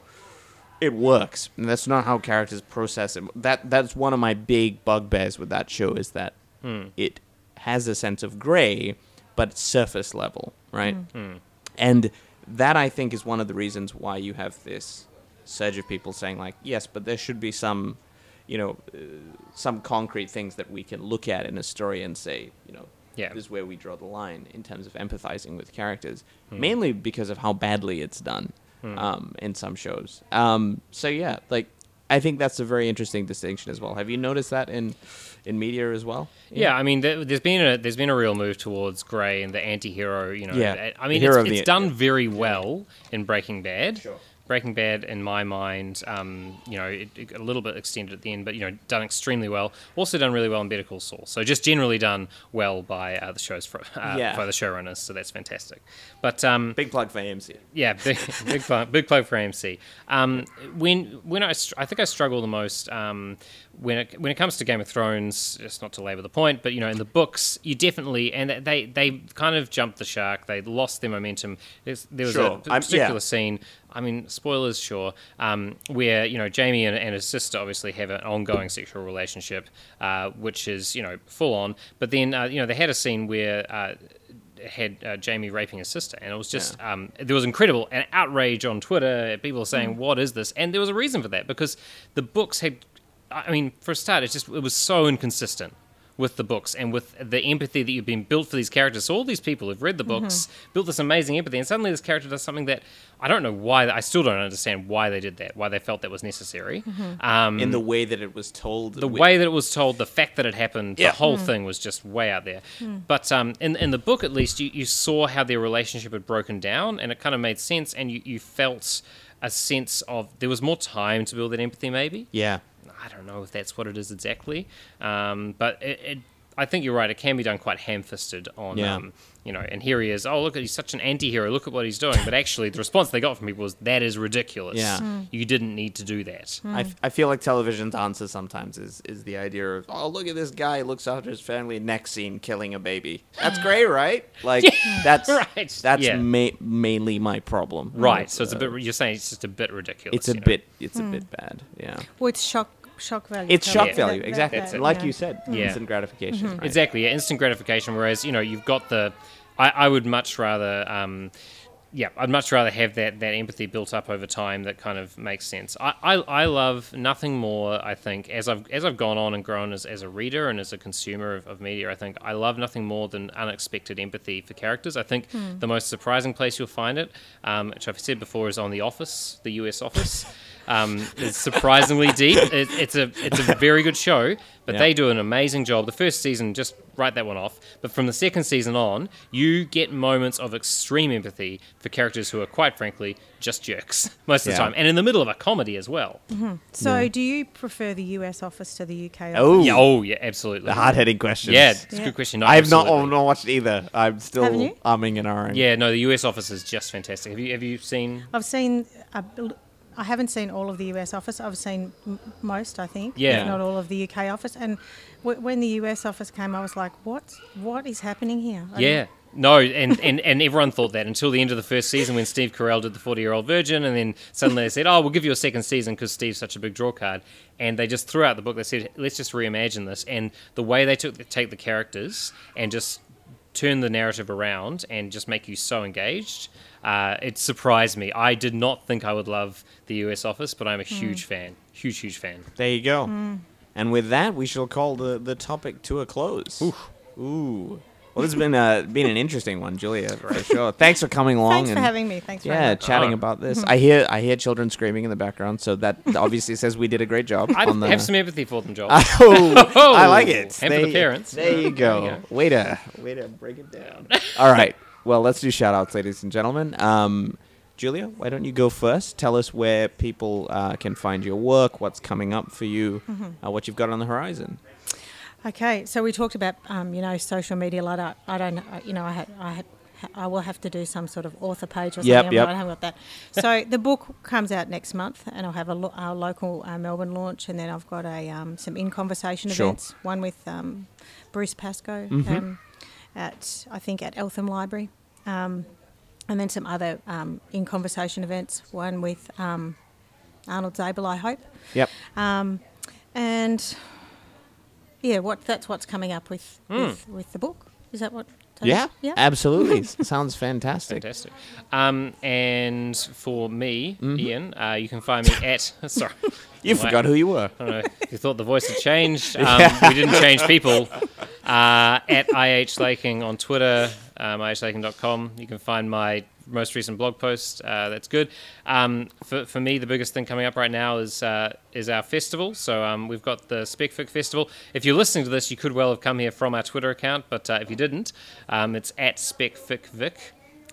it works. And that's not how characters process it. That that's one of my big bugbears with that show is that hmm. it has a sense of gray, but surface level, right? Hmm. Hmm. And that I think is one of the reasons why you have this surge of people saying like, yes, but there should be some, you know, uh, some concrete things that we can look at in a story and say, you know, Yeah. this is where we draw the line in terms of empathizing with characters, mainly because of how badly it's done um, in some shows. Um, so yeah, like I think that's a very interesting distinction as well. Have you noticed that in in media as well? Yeah, I mean, there, there's been a there's been a real move towards Gray and the anti-hero. You know, Yeah, I mean, the it's, it's the- done yeah. very well in Breaking Bad. Sure. Breaking Bad, in my mind, um, you know, it, it, a little bit extended at the end, but you know, done extremely well. Also done really well in Better Call Saul. So just generally done well by uh, the show's fr- uh, Yeah. by the showrunners. So that's fantastic. But um, Big plug for AMC. yeah, big <laughs> big plug, big plug for AMC. Um, when when I, I think I struggle the most um, when it when it comes to Game of Thrones. Just not to labour the point, but you know, in the books, you definitely and they they kind of jumped the shark. They lost their momentum. There was Sure. a I'm- particular yeah. scene. I mean, spoilers, sure. Um, where you know Jaime and, and his sister obviously have an ongoing sexual relationship, uh, which is you know full on. But then uh, you know they had a scene where. Uh, had uh, Jaime raping his sister, and it was just um, there was incredible and outrage on Twitter. People saying, "What is this?" And there was a reason for that because the books had. I mean, for a start, it's just it was so inconsistent with the books and with the empathy that you've been built for these characters. So all these people who've read the books, Mm-hmm. built this amazing empathy, and suddenly this character does something that I don't know why. I still don't understand why they did that. Why they felt that was necessary. Mm-hmm. Um, in the way that it was told. the way that it was told, the fact that it happened, Yeah. the whole thing was just way out there. But um, in in the book, at least, you, you saw how their relationship had broken down, and it kind of made sense, and you, you felt a sense of there was more time to build that empathy, maybe. Yeah. I don't know if that's what it is exactly, um, but it, it, I think you're right. It can be done quite ham-fisted on, Yeah. um, you know. And here he is. Oh, look, he's such an anti-hero. Look at what he's doing. But actually, the response they got from people was, "That is ridiculous. Yeah. Mm. You didn't need to do that." I, f- I feel like television's answer sometimes is, is the idea of oh look at this guy He looks after his family next scene killing a baby that's great right like <laughs> that's Right, that's yeah. ma- mainly my problem Right. So it's a bit. You're saying it's just a bit ridiculous. it's a you know? bit it's a bit bad yeah Well, it's shock shock value. it's shock that- value exactly that- like yeah. you said Yeah. instant gratification right? Exactly, yeah, instant gratification. Whereas you know you've got the, I, I would much rather, um, yeah, I'd much rather have that that empathy built up over time that kind of makes sense. I, I, I love nothing more. I think as I've as I've gone on and grown as, as a reader and as a consumer of, of media, I think I love nothing more than unexpected empathy for characters. I think the most surprising place you'll find it, um, which I've said before, is on The Office, the U.S. Office. <laughs> Um, it's surprisingly deep. It, it's a it's a very good show, but Yeah. they do an amazing job. The first season, just write that one off. But from the second season on, you get moments of extreme empathy for characters who are, quite frankly, just jerks <laughs> most of the time, and in the middle of a comedy as well. So, do you prefer the US office to the UK office? oh Yeah, oh yeah, absolutely. the hard-hitting questions Yeah, it's a good question. No, I have not oh, not watched either I'm still Haven't you? umming and ahhing Yeah, no, the US office is just fantastic. Have you have you seen? I've seen. A, I haven't seen all of the US office. I've seen m- most, I think. Yeah. if not all of the UK office. And w- when the US office came, I was like, "What? What is happening here?" I Yeah. No, and, and, and everyone thought that until the end of the first season when Steve Carell did the 40 year old virgin, and then suddenly they said, Oh, we'll give you a second season because Steve's such a big draw card. And they just threw out the book. They said, Let's just reimagine this. And the way they took take the characters and just turn the narrative around and just make you so engaged, uh, it surprised me. I did not think I would love the US office, but I'm a huge fan. Huge, huge fan. There you go. Hmm. And with that, we shall call the, the topic to a close. Ooh. Well, this has been uh, been an interesting one, Julia, for sure. Thanks for coming along. Thanks for and, having me. Thanks very Yeah, much. chatting Oh. about this. I hear I hear children screaming in the background, so that obviously says we did a great job I on the. have some empathy for them, Joel. <laughs> oh, I like it. And for the parents. There you go. There you Way to way to break it down. All right. Well, let's do shout outs, ladies and gentlemen. Um, Julia, why don't you go first? Tell us where people uh, can find your work, what's coming up for you, Mm-hmm. uh, what you've got on the horizon. Okay, so we talked about um, you know social media. Like I, I don't, I- you know, I had, I had, I will have to do some sort of author page or something. Yep, yep. I haven't got that. So the book comes out next month, and I'll have a lo- our local uh, Melbourne launch, and then I've got a um, some in conversation Sure. events. One with um, Bruce Pascoe Mm-hmm. um, at I think at Eltham Library, um, and then some other um, in conversation events. One with um, Arnold Zable, I hope. Yep. Um, and yeah, what that's what's coming up with with, with the book. Is that what? Yeah, yeah. absolutely. <laughs> Sounds fantastic. Fantastic. Um, and for me, Mm-hmm. Ian, uh, you can find me <laughs> at. <laughs> Sorry. You Wow. forgot who you were. I don't know. You thought the voice had changed. Um, We didn't change people. Uh, at IH Laking on Twitter, um, ihlaking.com. You can find my most recent blog post. Uh, that's good. Um, for, for me, the biggest thing coming up right now is uh, is our festival. So um, we've got the SpecFic Festival. If you're listening to this, you could well have come here from our Twitter account, but uh, if you didn't, um, it's at SpecFicVic.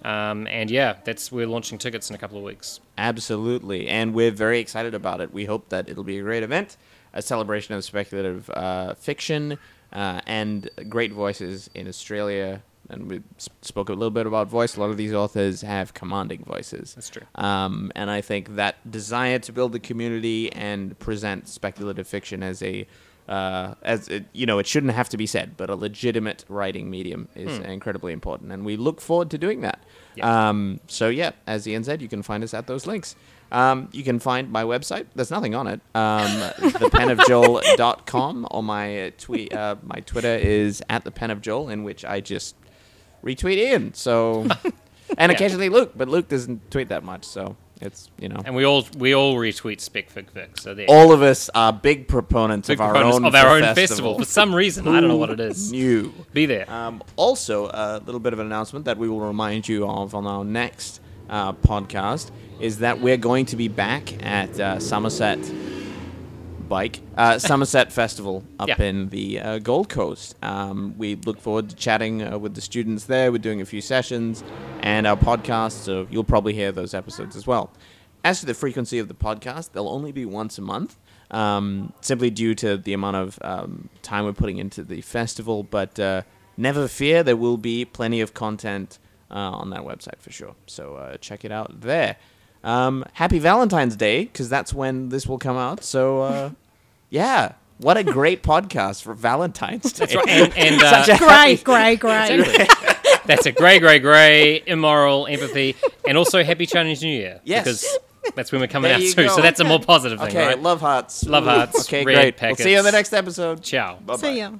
Um, and yeah, that's we're launching tickets in a couple of weeks. Absolutely. And we're very excited about it. We hope that it'll be a great event, a celebration of speculative uh, fiction uh, and great voices in Australia. And we spoke a little bit about voice. A lot of these authors have commanding voices. That's true. Um, and I think that desire to build a community and present speculative fiction as a uh, as it, you know, it shouldn't have to be said, but a legitimate writing medium is incredibly important, and we look forward to doing that. Yeah. Um, so yeah, as Ian said, you can find us at those links. Um, you can find my website. There's nothing on it. Um, <laughs> thepenofjoel.com or my tweet. Uh, my Twitter is at the pen of Joel, in which I just retweet Ian. So, <laughs> and occasionally Luke, but Luke doesn't tweet that much. So It's you know. And we all we all retweet Fig Vic. So there. all of us are big proponents Big of our own of our own festival. festival. For some reason, I don't know what it is. <laughs> New. Be there. Um, also, a little bit of an announcement that we will remind you of on our next uh, podcast is that we're going to be back at uh, Somerset Bike uh, <laughs> Somerset Festival up Yeah. in the uh, Gold Coast. Um, we look forward to chatting uh, with the students there. We're doing a few sessions and our podcast, so you'll probably hear those episodes as well. As to the frequency of the podcast, they'll only be once a month, um, simply due to the amount of um, time we're putting into the festival. But uh, never fear, there will be plenty of content uh, on that website for sure. So uh, check it out there. Um, happy Valentine's Day, because that's when this will come out. So, uh, <laughs> yeah, what a great podcast for Valentine's Day. That's right. And, and uh, <laughs> Such a Great, great, great. Exactly. That's a grey, grey, grey, immoral, empathy, and also happy Chinese New Year. Yes. Because that's when we're coming There out too. go. So that's a more positive thing, Okay, right? love hearts. Love hearts, Okay, red great. packets. We'll see you in the next episode. Ciao. Bye-bye. See ya.